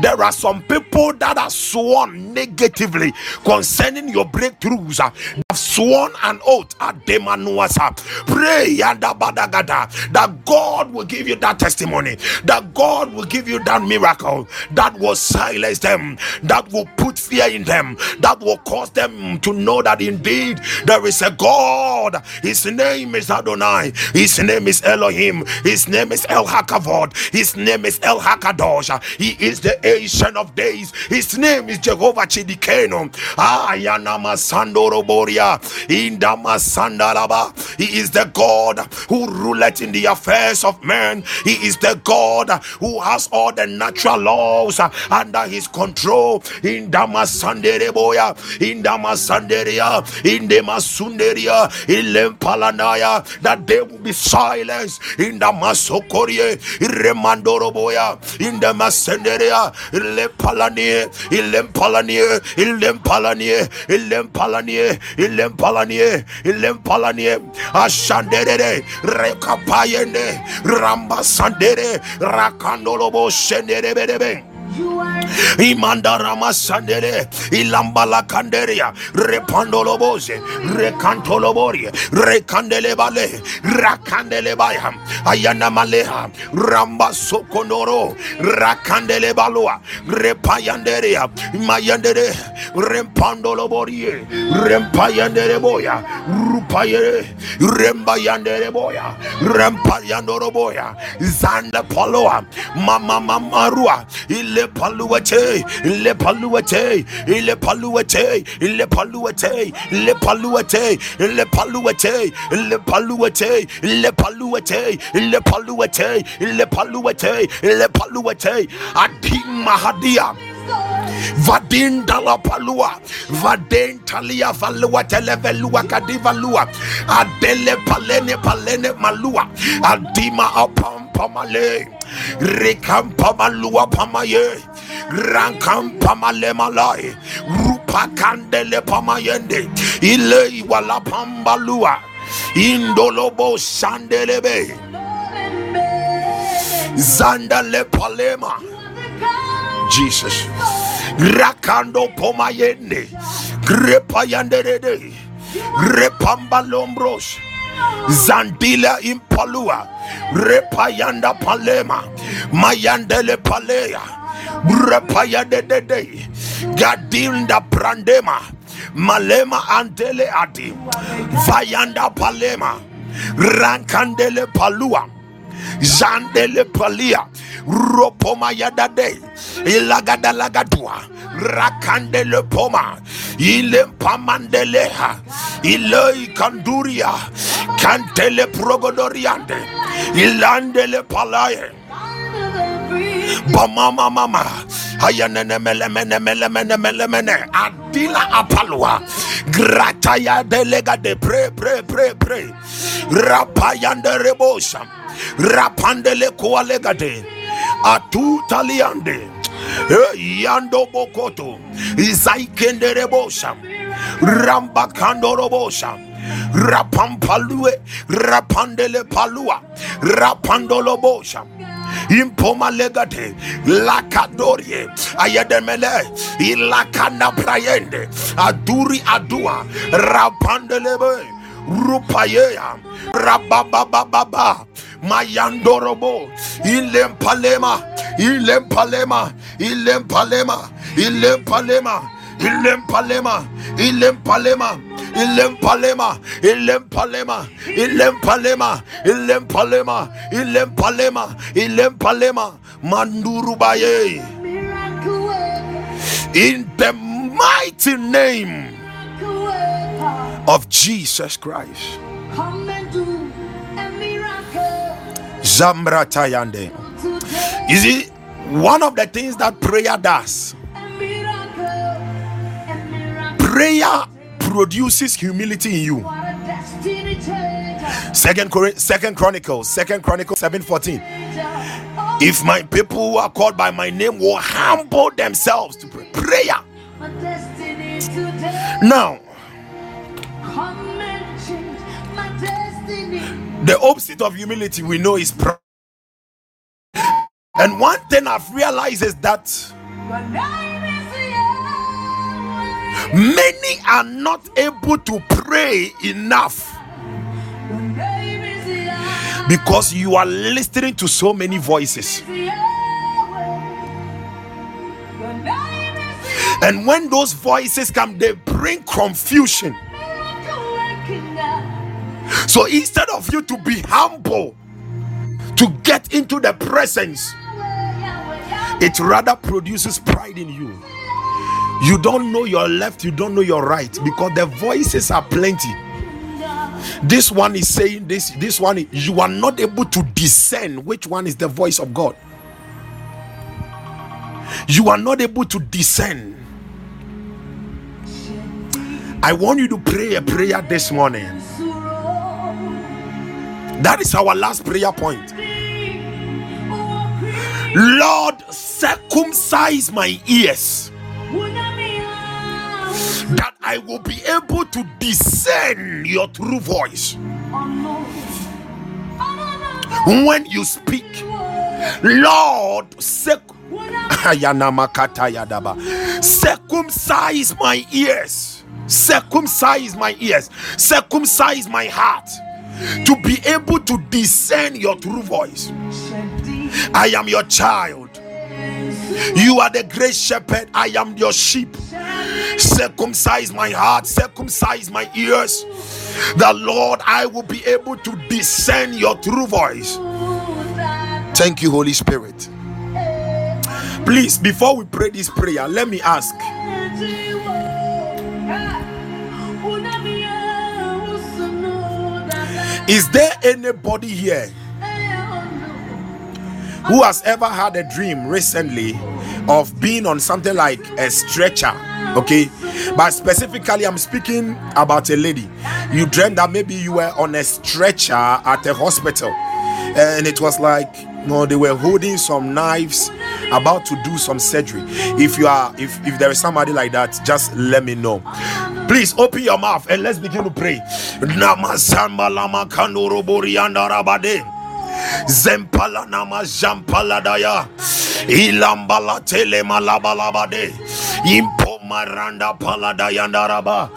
there are some people that are sworn negatively concerning your breakthroughs. Have sworn an oath at demanuasa. Pray yadabadagada that God will give you that testimony that God will give you that miracle that will silence them, that will put fear in them, that will cause them to know that indeed there is a God. His name is Adonai, His name is Elohim, His name is El Hakavod, His name is El Hakadosh, He is the Ancient of Days, His name is Jehovah Tsidkenu. Ah, Ayana Masandoro Boria, Indama Sandalaba. He is the God who ruleth in the affairs of men. He is the God who has all the natural laws under his control. In Damasandere Boya, in Damasanderia, in Demasunderia, in Lempalanaya, that they will be silenced in Damasokorie, in Remandoro Boya, in Damasenderia, in Lempalanie, in Lempalanie, in Lempalanie, in Lempalanie, in Lempalanie, in Lempalanie, Ashandere, Rekapayende, Ramba Sandere, Rakandolobo Shendere Bedebe imandarama sandele ilambala kanderia repandoloboze rekantoloborie rekandelebale Ayana maleha, ramba sokonoro sokondoro rakandelebalua repayanderia mayandere rempandoloborie rempayandereboya rupayere rembayandereboya mama mama rua, ile Ile paluate, le paluate, le paluate, le paluate, le paluate, le paluate, le paluate, le paluate, le paluate, le paluate, adim mahadia. Vadin dala palua, vadin talia valua televelua kadivalua, adele palene palene malua, adima apam pamale, rekampamalua pamaye, rankam rupa kandele pamayende, ile wala pambalua, indolobo sandelebe, zandale palema. Jesus. Rakando pomayende. Grepayandere. Repambalombros. Zandila impalua. Repayanda palema. Mayandele palea. Repa Repayadede. Gadinda prandema. Malema antele adi. Vayanda palema. Rankandele palua. Jandele Palia, ilagada lagadua, Rakandele Poma, Ilempamandeleha, Iloi Kanduria, kantele Progodoriande, Ilandele Palaye. Bamama mama ayanene mele mele mele mele mele mele adila apalua, grataya delega de pre pre pre pre. Rapayande rebosam Rapandele koalegade. Atutaliande. Yando bokoto. Izaikende rebosa. Ramba kandorobosa. Rapampalue. Rapandele palua. Rapandolobosha impoma legate lakadorie ayedemele ilakanda prayende aduri adua rapandelebe rupayeya rababababa mayandorobo ilempalema ilempalema ilempalema ilempalema ilempalema ilempalema ilempalema ilempalema ilempalema ilempalema ilempalema ilempalema mandurubaye in the mighty name of Jesus Christ Zamratayande you see one of the things that prayer does prayer produces humility in you. Second, Second Chronicles, Second Chronicles 7:14. If my people who are called by my name will humble themselves to pray, prayer. Now, the opposite of humility we know is prayer. And one thing I've realized is that Many are not able to pray enough because you are listening to so many voices. And when those voices come, they bring confusion. So instead of you to be humble, to get into the presence, it rather produces pride in you. You don't know your left, you don't know your right because the voices are plenty. This one is saying this, this one, you are not able to discern which one is the voice of God. You are not able to discern. I want you to pray a prayer this morning. That is our last prayer point. Lord, circumcise my ears that I will be able to discern your true voice. When you speak, Lord, circumcise my ears, circumcise my ears, circumcise my heart to be able to discern your true voice. I am your child. You are the great shepherd. I am your sheep. Circumcise my heart, circumcise my ears. The Lord, I will be able to discern your true voice. Thank you, Holy Spirit. Please, before we pray this prayer, let me ask. Is there anybody here who has ever had a dream recently of being on something like a stretcher? Okay, but specifically, I'm speaking about a lady. You dreamed that maybe you were on a stretcher at a hospital, and it was like no, they were holding some knives, about to do some surgery. If you are, if if there is somebody like that, just let me know. Please open your mouth and let's begin to pray. Zempala nama jampala daya. Ilambala tele malabalabade. Maranda palada yandaraba.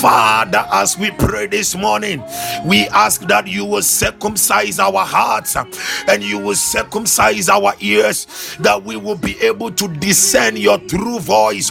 Father, as we pray this morning, we ask that you will circumcise our hearts and you will circumcise our ears that we will be able to discern your true voice.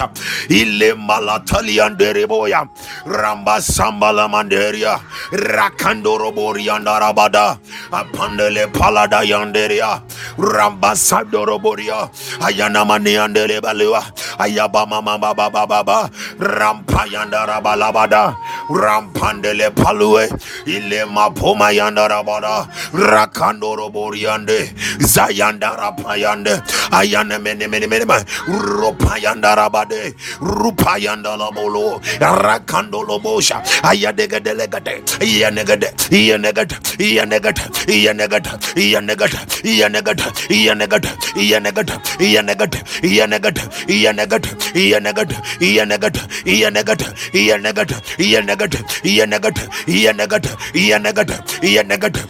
Ramba sambala manderia, rakandoro borianda rabada, apandele palada yanderia, ramba sadoro boria, ayana mani andele balua, ayaba mama baba baba, rampa yanda rabalabada rampandele palue ile mapoma yanda rabada rakandoro boriande zayanda rapayande ayane mene mene mene ropayanda rabade rupayanda labolo rakandolo bosha ayadega delegate iyanegade iyanegade iyanegade iyanegade iyanegade iyanegade iyanegade iyanegade iyanegade iyanegade iyanegade iyanegade iyanegade iyanegade iyanegade iya negative iya negative iya negative iya negative iya negative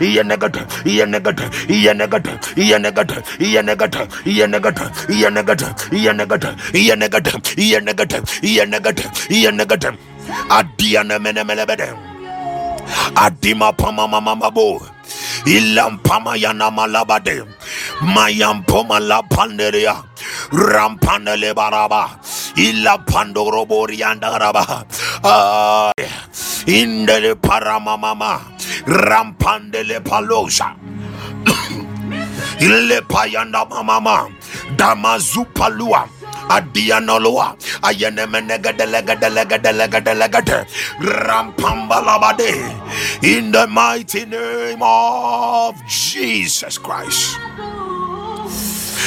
iya negative iya negative iya negative iya negative iya negative iya negative iya adima pama mama mabo. Ilam pama yana malabade. Mayam poma la panderia rampanele baraba. Ila pandorobo rianda raba. Ah, indele para mama rampandele palosha. Ile payanda mama damazu palua adianoloa ayenemenegedelegedelegedelegedelegede rampambalabade in the mighty name of Jesus Christ.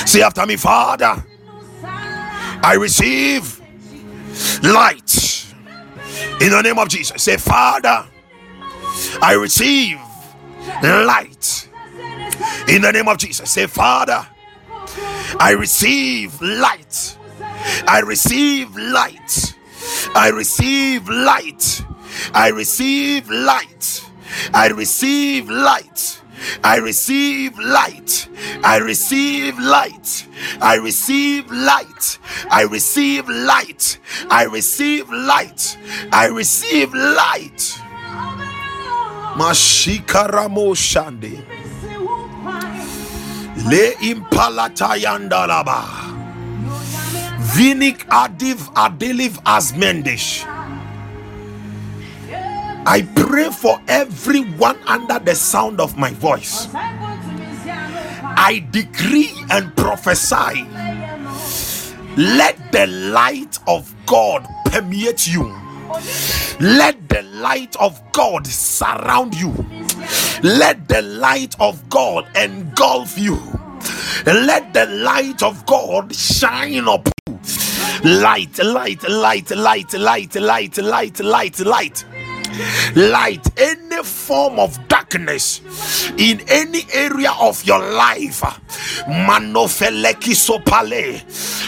Say after me, Father. I receive light in the name of Jesus. Say, Father, I receive light in the name of Jesus. Say, Father, I receive light. I receive light. I receive light. I receive light. I receive light. I receive light. I receive light. I receive light. I receive light. I receive light. I receive light. Mashikaramo shande. Le impalata yandalaba. Vinik adiv adeliv asmendish. I pray for everyone under the sound of my voice. I decree and prophesy. Let the light of God permeate you. Let the light of God surround you. Let the light of God engulf you. Let the light of God shine up you. Light, light, light, light, light, light, light, light, light. Light any form of darkness in any area of your life. Manofeleki sopale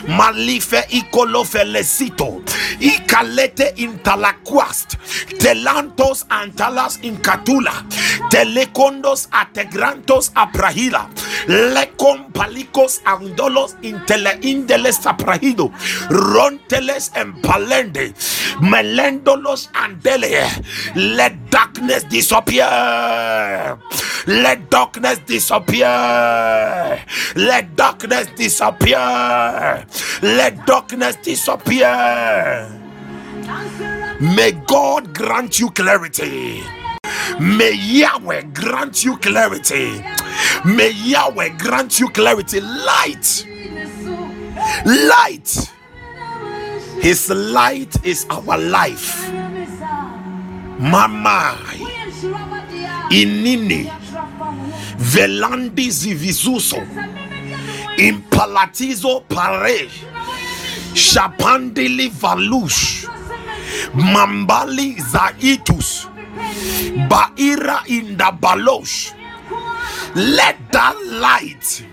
malife ikolofelesito ikalete intalaquast telantos antalas in incatula telecondos ategrantos aprahila lecom palicos andolos intele indeles aprahido ronteles empalende melendolos andele let darkness disappear let darkness disappear let darkness disappear let darkness disappear may god grant you clarity May Yahweh grant you clarity. May Yahweh grant you clarity. Light. Light. His light is our life. Mama. Inini. Velandi zivizuso. Impalatizo pare. Shapandili valush. Mambali zaitus. Baira in the balosh. Let that light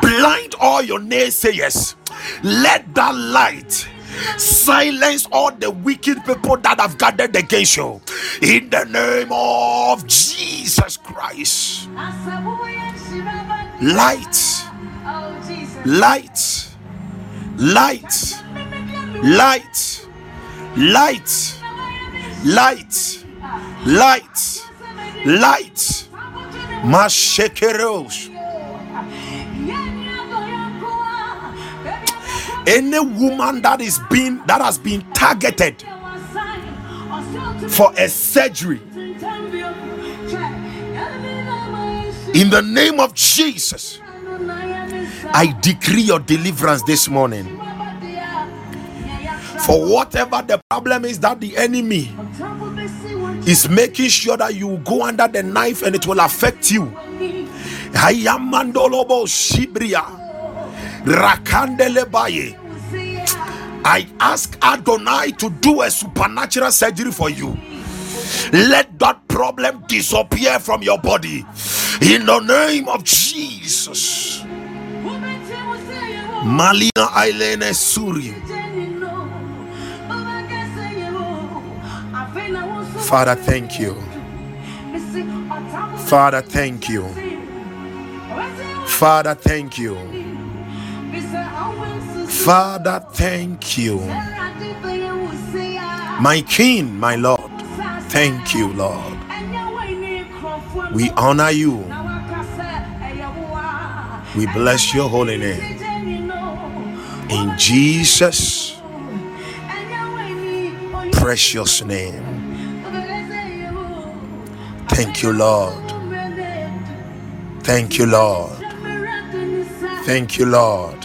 blind all your naysayers. Let that light silence all the wicked people that have gathered against you. In the name of Jesus Christ. Light, light, light, light, light, light, light, light. Any woman that is being that has been targeted for a surgery in the name of Jesus, I decree your deliverance this morning. For whatever the problem is that the enemy is making sure that you go under the knife and it will affect you. Hayamandolobo Shibria Rakandelebaye. I ask Adonai to do a supernatural surgery for you. Let that problem disappear from your body in the name of Jesus. Malina Ailene Suri. Father, thank you. Father, thank you. Father, thank you. Father, thank you. My King, my Lord, thank you, Lord. We honor you. We bless your holy name. In Jesus' precious name. Thank you, Lord. Thank you, Lord. Thank you, Lord.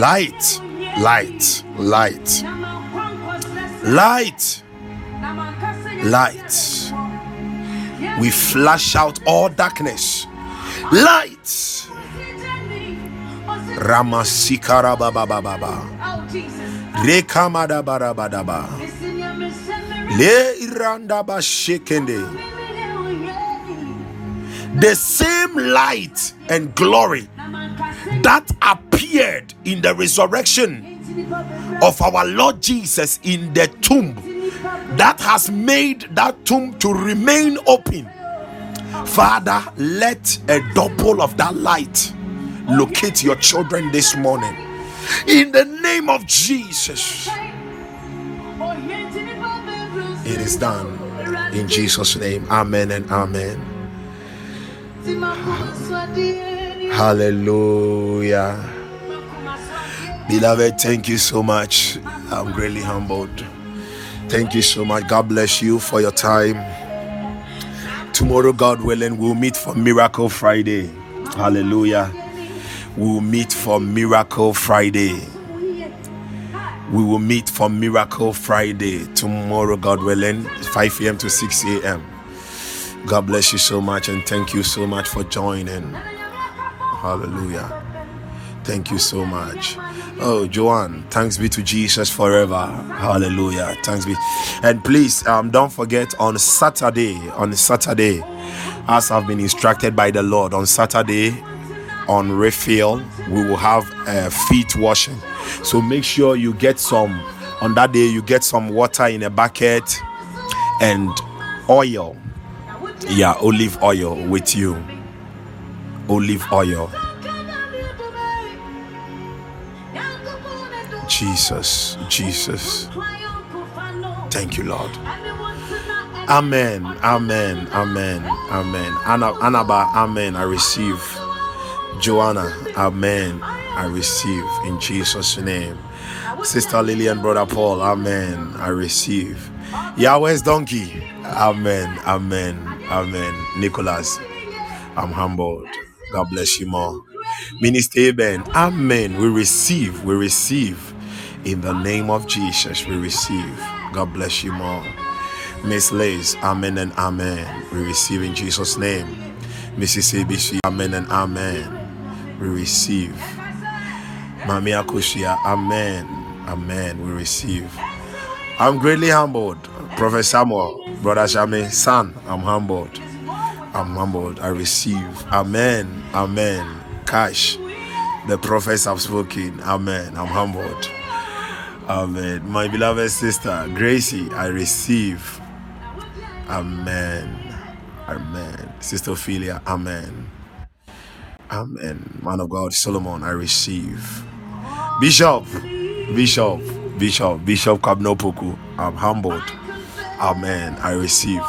Light, light, light, light, light. We flash out all darkness. Light. Ramasikara baba. Rekamada barabadaba. Le iranda ba the same light and glory that appeared in the resurrection of our Lord Jesus in the tomb that has made that tomb to remain open. Father, let a double of that light locate your children this morning in the name of Jesus. It is done in Jesus' name. Amen and amen. Hallelujah. Beloved, thank you so much. I'm greatly humbled. Thank you so much. God bless you for your time. Tomorrow, God willing, we'll meet for Miracle Friday. Hallelujah. We'll meet for Miracle Friday. We will meet for Miracle Friday tomorrow, God willing, 5 a.m. to 6 a.m. God bless you so much and thank you so much for joining. Hallelujah. Thank you so much. Oh, Joanne, thanks be to Jesus forever. Hallelujah. Thanks be. And please, um, don't forget on Saturday, on Saturday, as I've been instructed by the Lord, on Saturday, on refill, we will have uh, feet washing. So make sure you get some on that day, you get some water in a bucket and oil. Yeah, olive oil with you. Olive oil. Jesus, Jesus. Thank you, Lord. Amen, amen, amen, amen. Anna, amen. I receive. Joanna, amen. I receive in Jesus' name. Sister Lillian, Brother Paul, Amen. I receive. Yahweh's donkey, Amen, Amen, Amen. Nicholas, I'm humbled. God bless you more. Minister Eben, Amen. We receive, we receive. In the name of Jesus, we receive. God bless you more. Miss Lace, Amen and Amen. We receive in Jesus' name. Mrs. ABC, Amen and Amen. We receive. Mami Akushia, Amen. Amen. We receive. I'm greatly humbled. Prophet Samuel, Brother Shami, son, I'm humbled. I'm humbled. I receive. Amen. Amen. Cash. The prophets have spoken. Amen. I'm humbled. Amen. My beloved sister, Gracie, I receive. Amen. Amen. Sister Ophelia, Amen. Amen. Man of God, Solomon, I receive. Bishop, Bishop, Bishop, Bishop Kabnopoku, I'm humbled. Amen. I receive.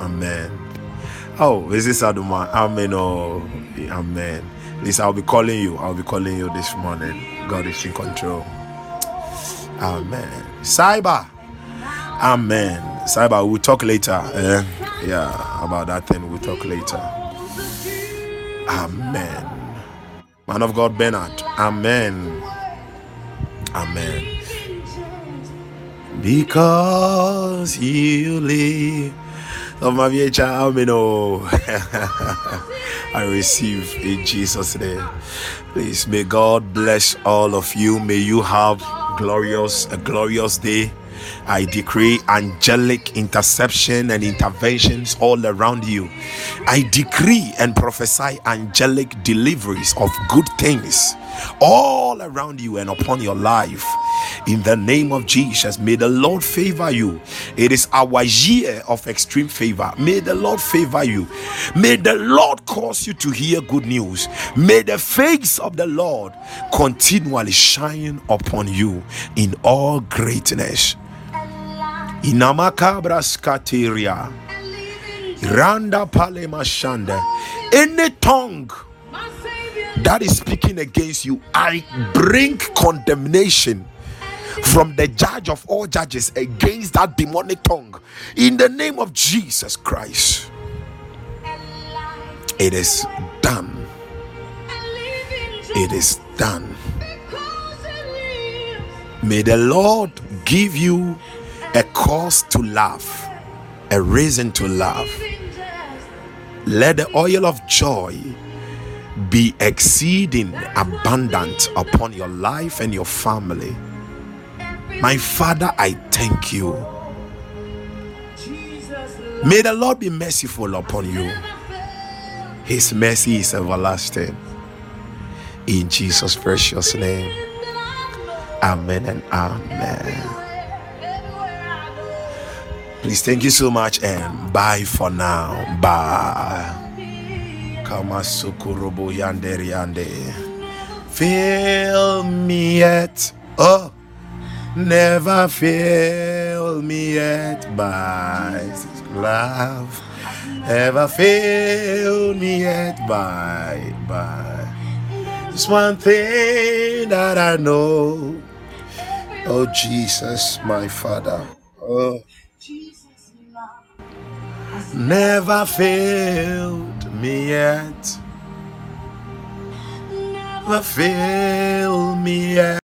Amen. Oh, this is Aduma? Amen. Oh, amen. Listen, I'll be calling you. I'll be calling you this morning. God is in control. Amen. Cyber. Amen. Cyber, we'll talk later. Eh? Yeah, about that thing, we'll talk later. Amen. Man of God, Bernard. Amen. Amen. Because you live. Of my I know. I receive in Jesus' name. Please, may God bless all of you. May you have glorious, a glorious day. I decree angelic interception and interventions all around you. I decree and prophesy angelic deliveries of good things all around you and upon your life. In the name of Jesus, may the Lord favor you. It is our year of extreme favor. May the Lord favor you. May the Lord cause you to hear good news. May the face of the Lord continually shine upon you in all greatness. Inamakabras kateria. Randa palema shanda. Any tongue that is speaking against you, I bring condemnation from the judge of all judges against that demonic tongue in the name of Jesus Christ. It is done. It is done. May the Lord give you a cause to laugh, a reason to laugh. Let the oil of joy be exceeding abundant upon your life and your family. My Father, I thank you. May the Lord be merciful upon you. His mercy is everlasting. In Jesus' precious name. Amen and amen. Please, thank you so much and bye for now. Bye. Kama sukurubu yandere yande. Fill me yet. Oh, never fail me yet by love. Ever fail me yet by by. It's one thing that I know. Oh Jesus, my Father. Oh never failed me yet. Never failed me yet.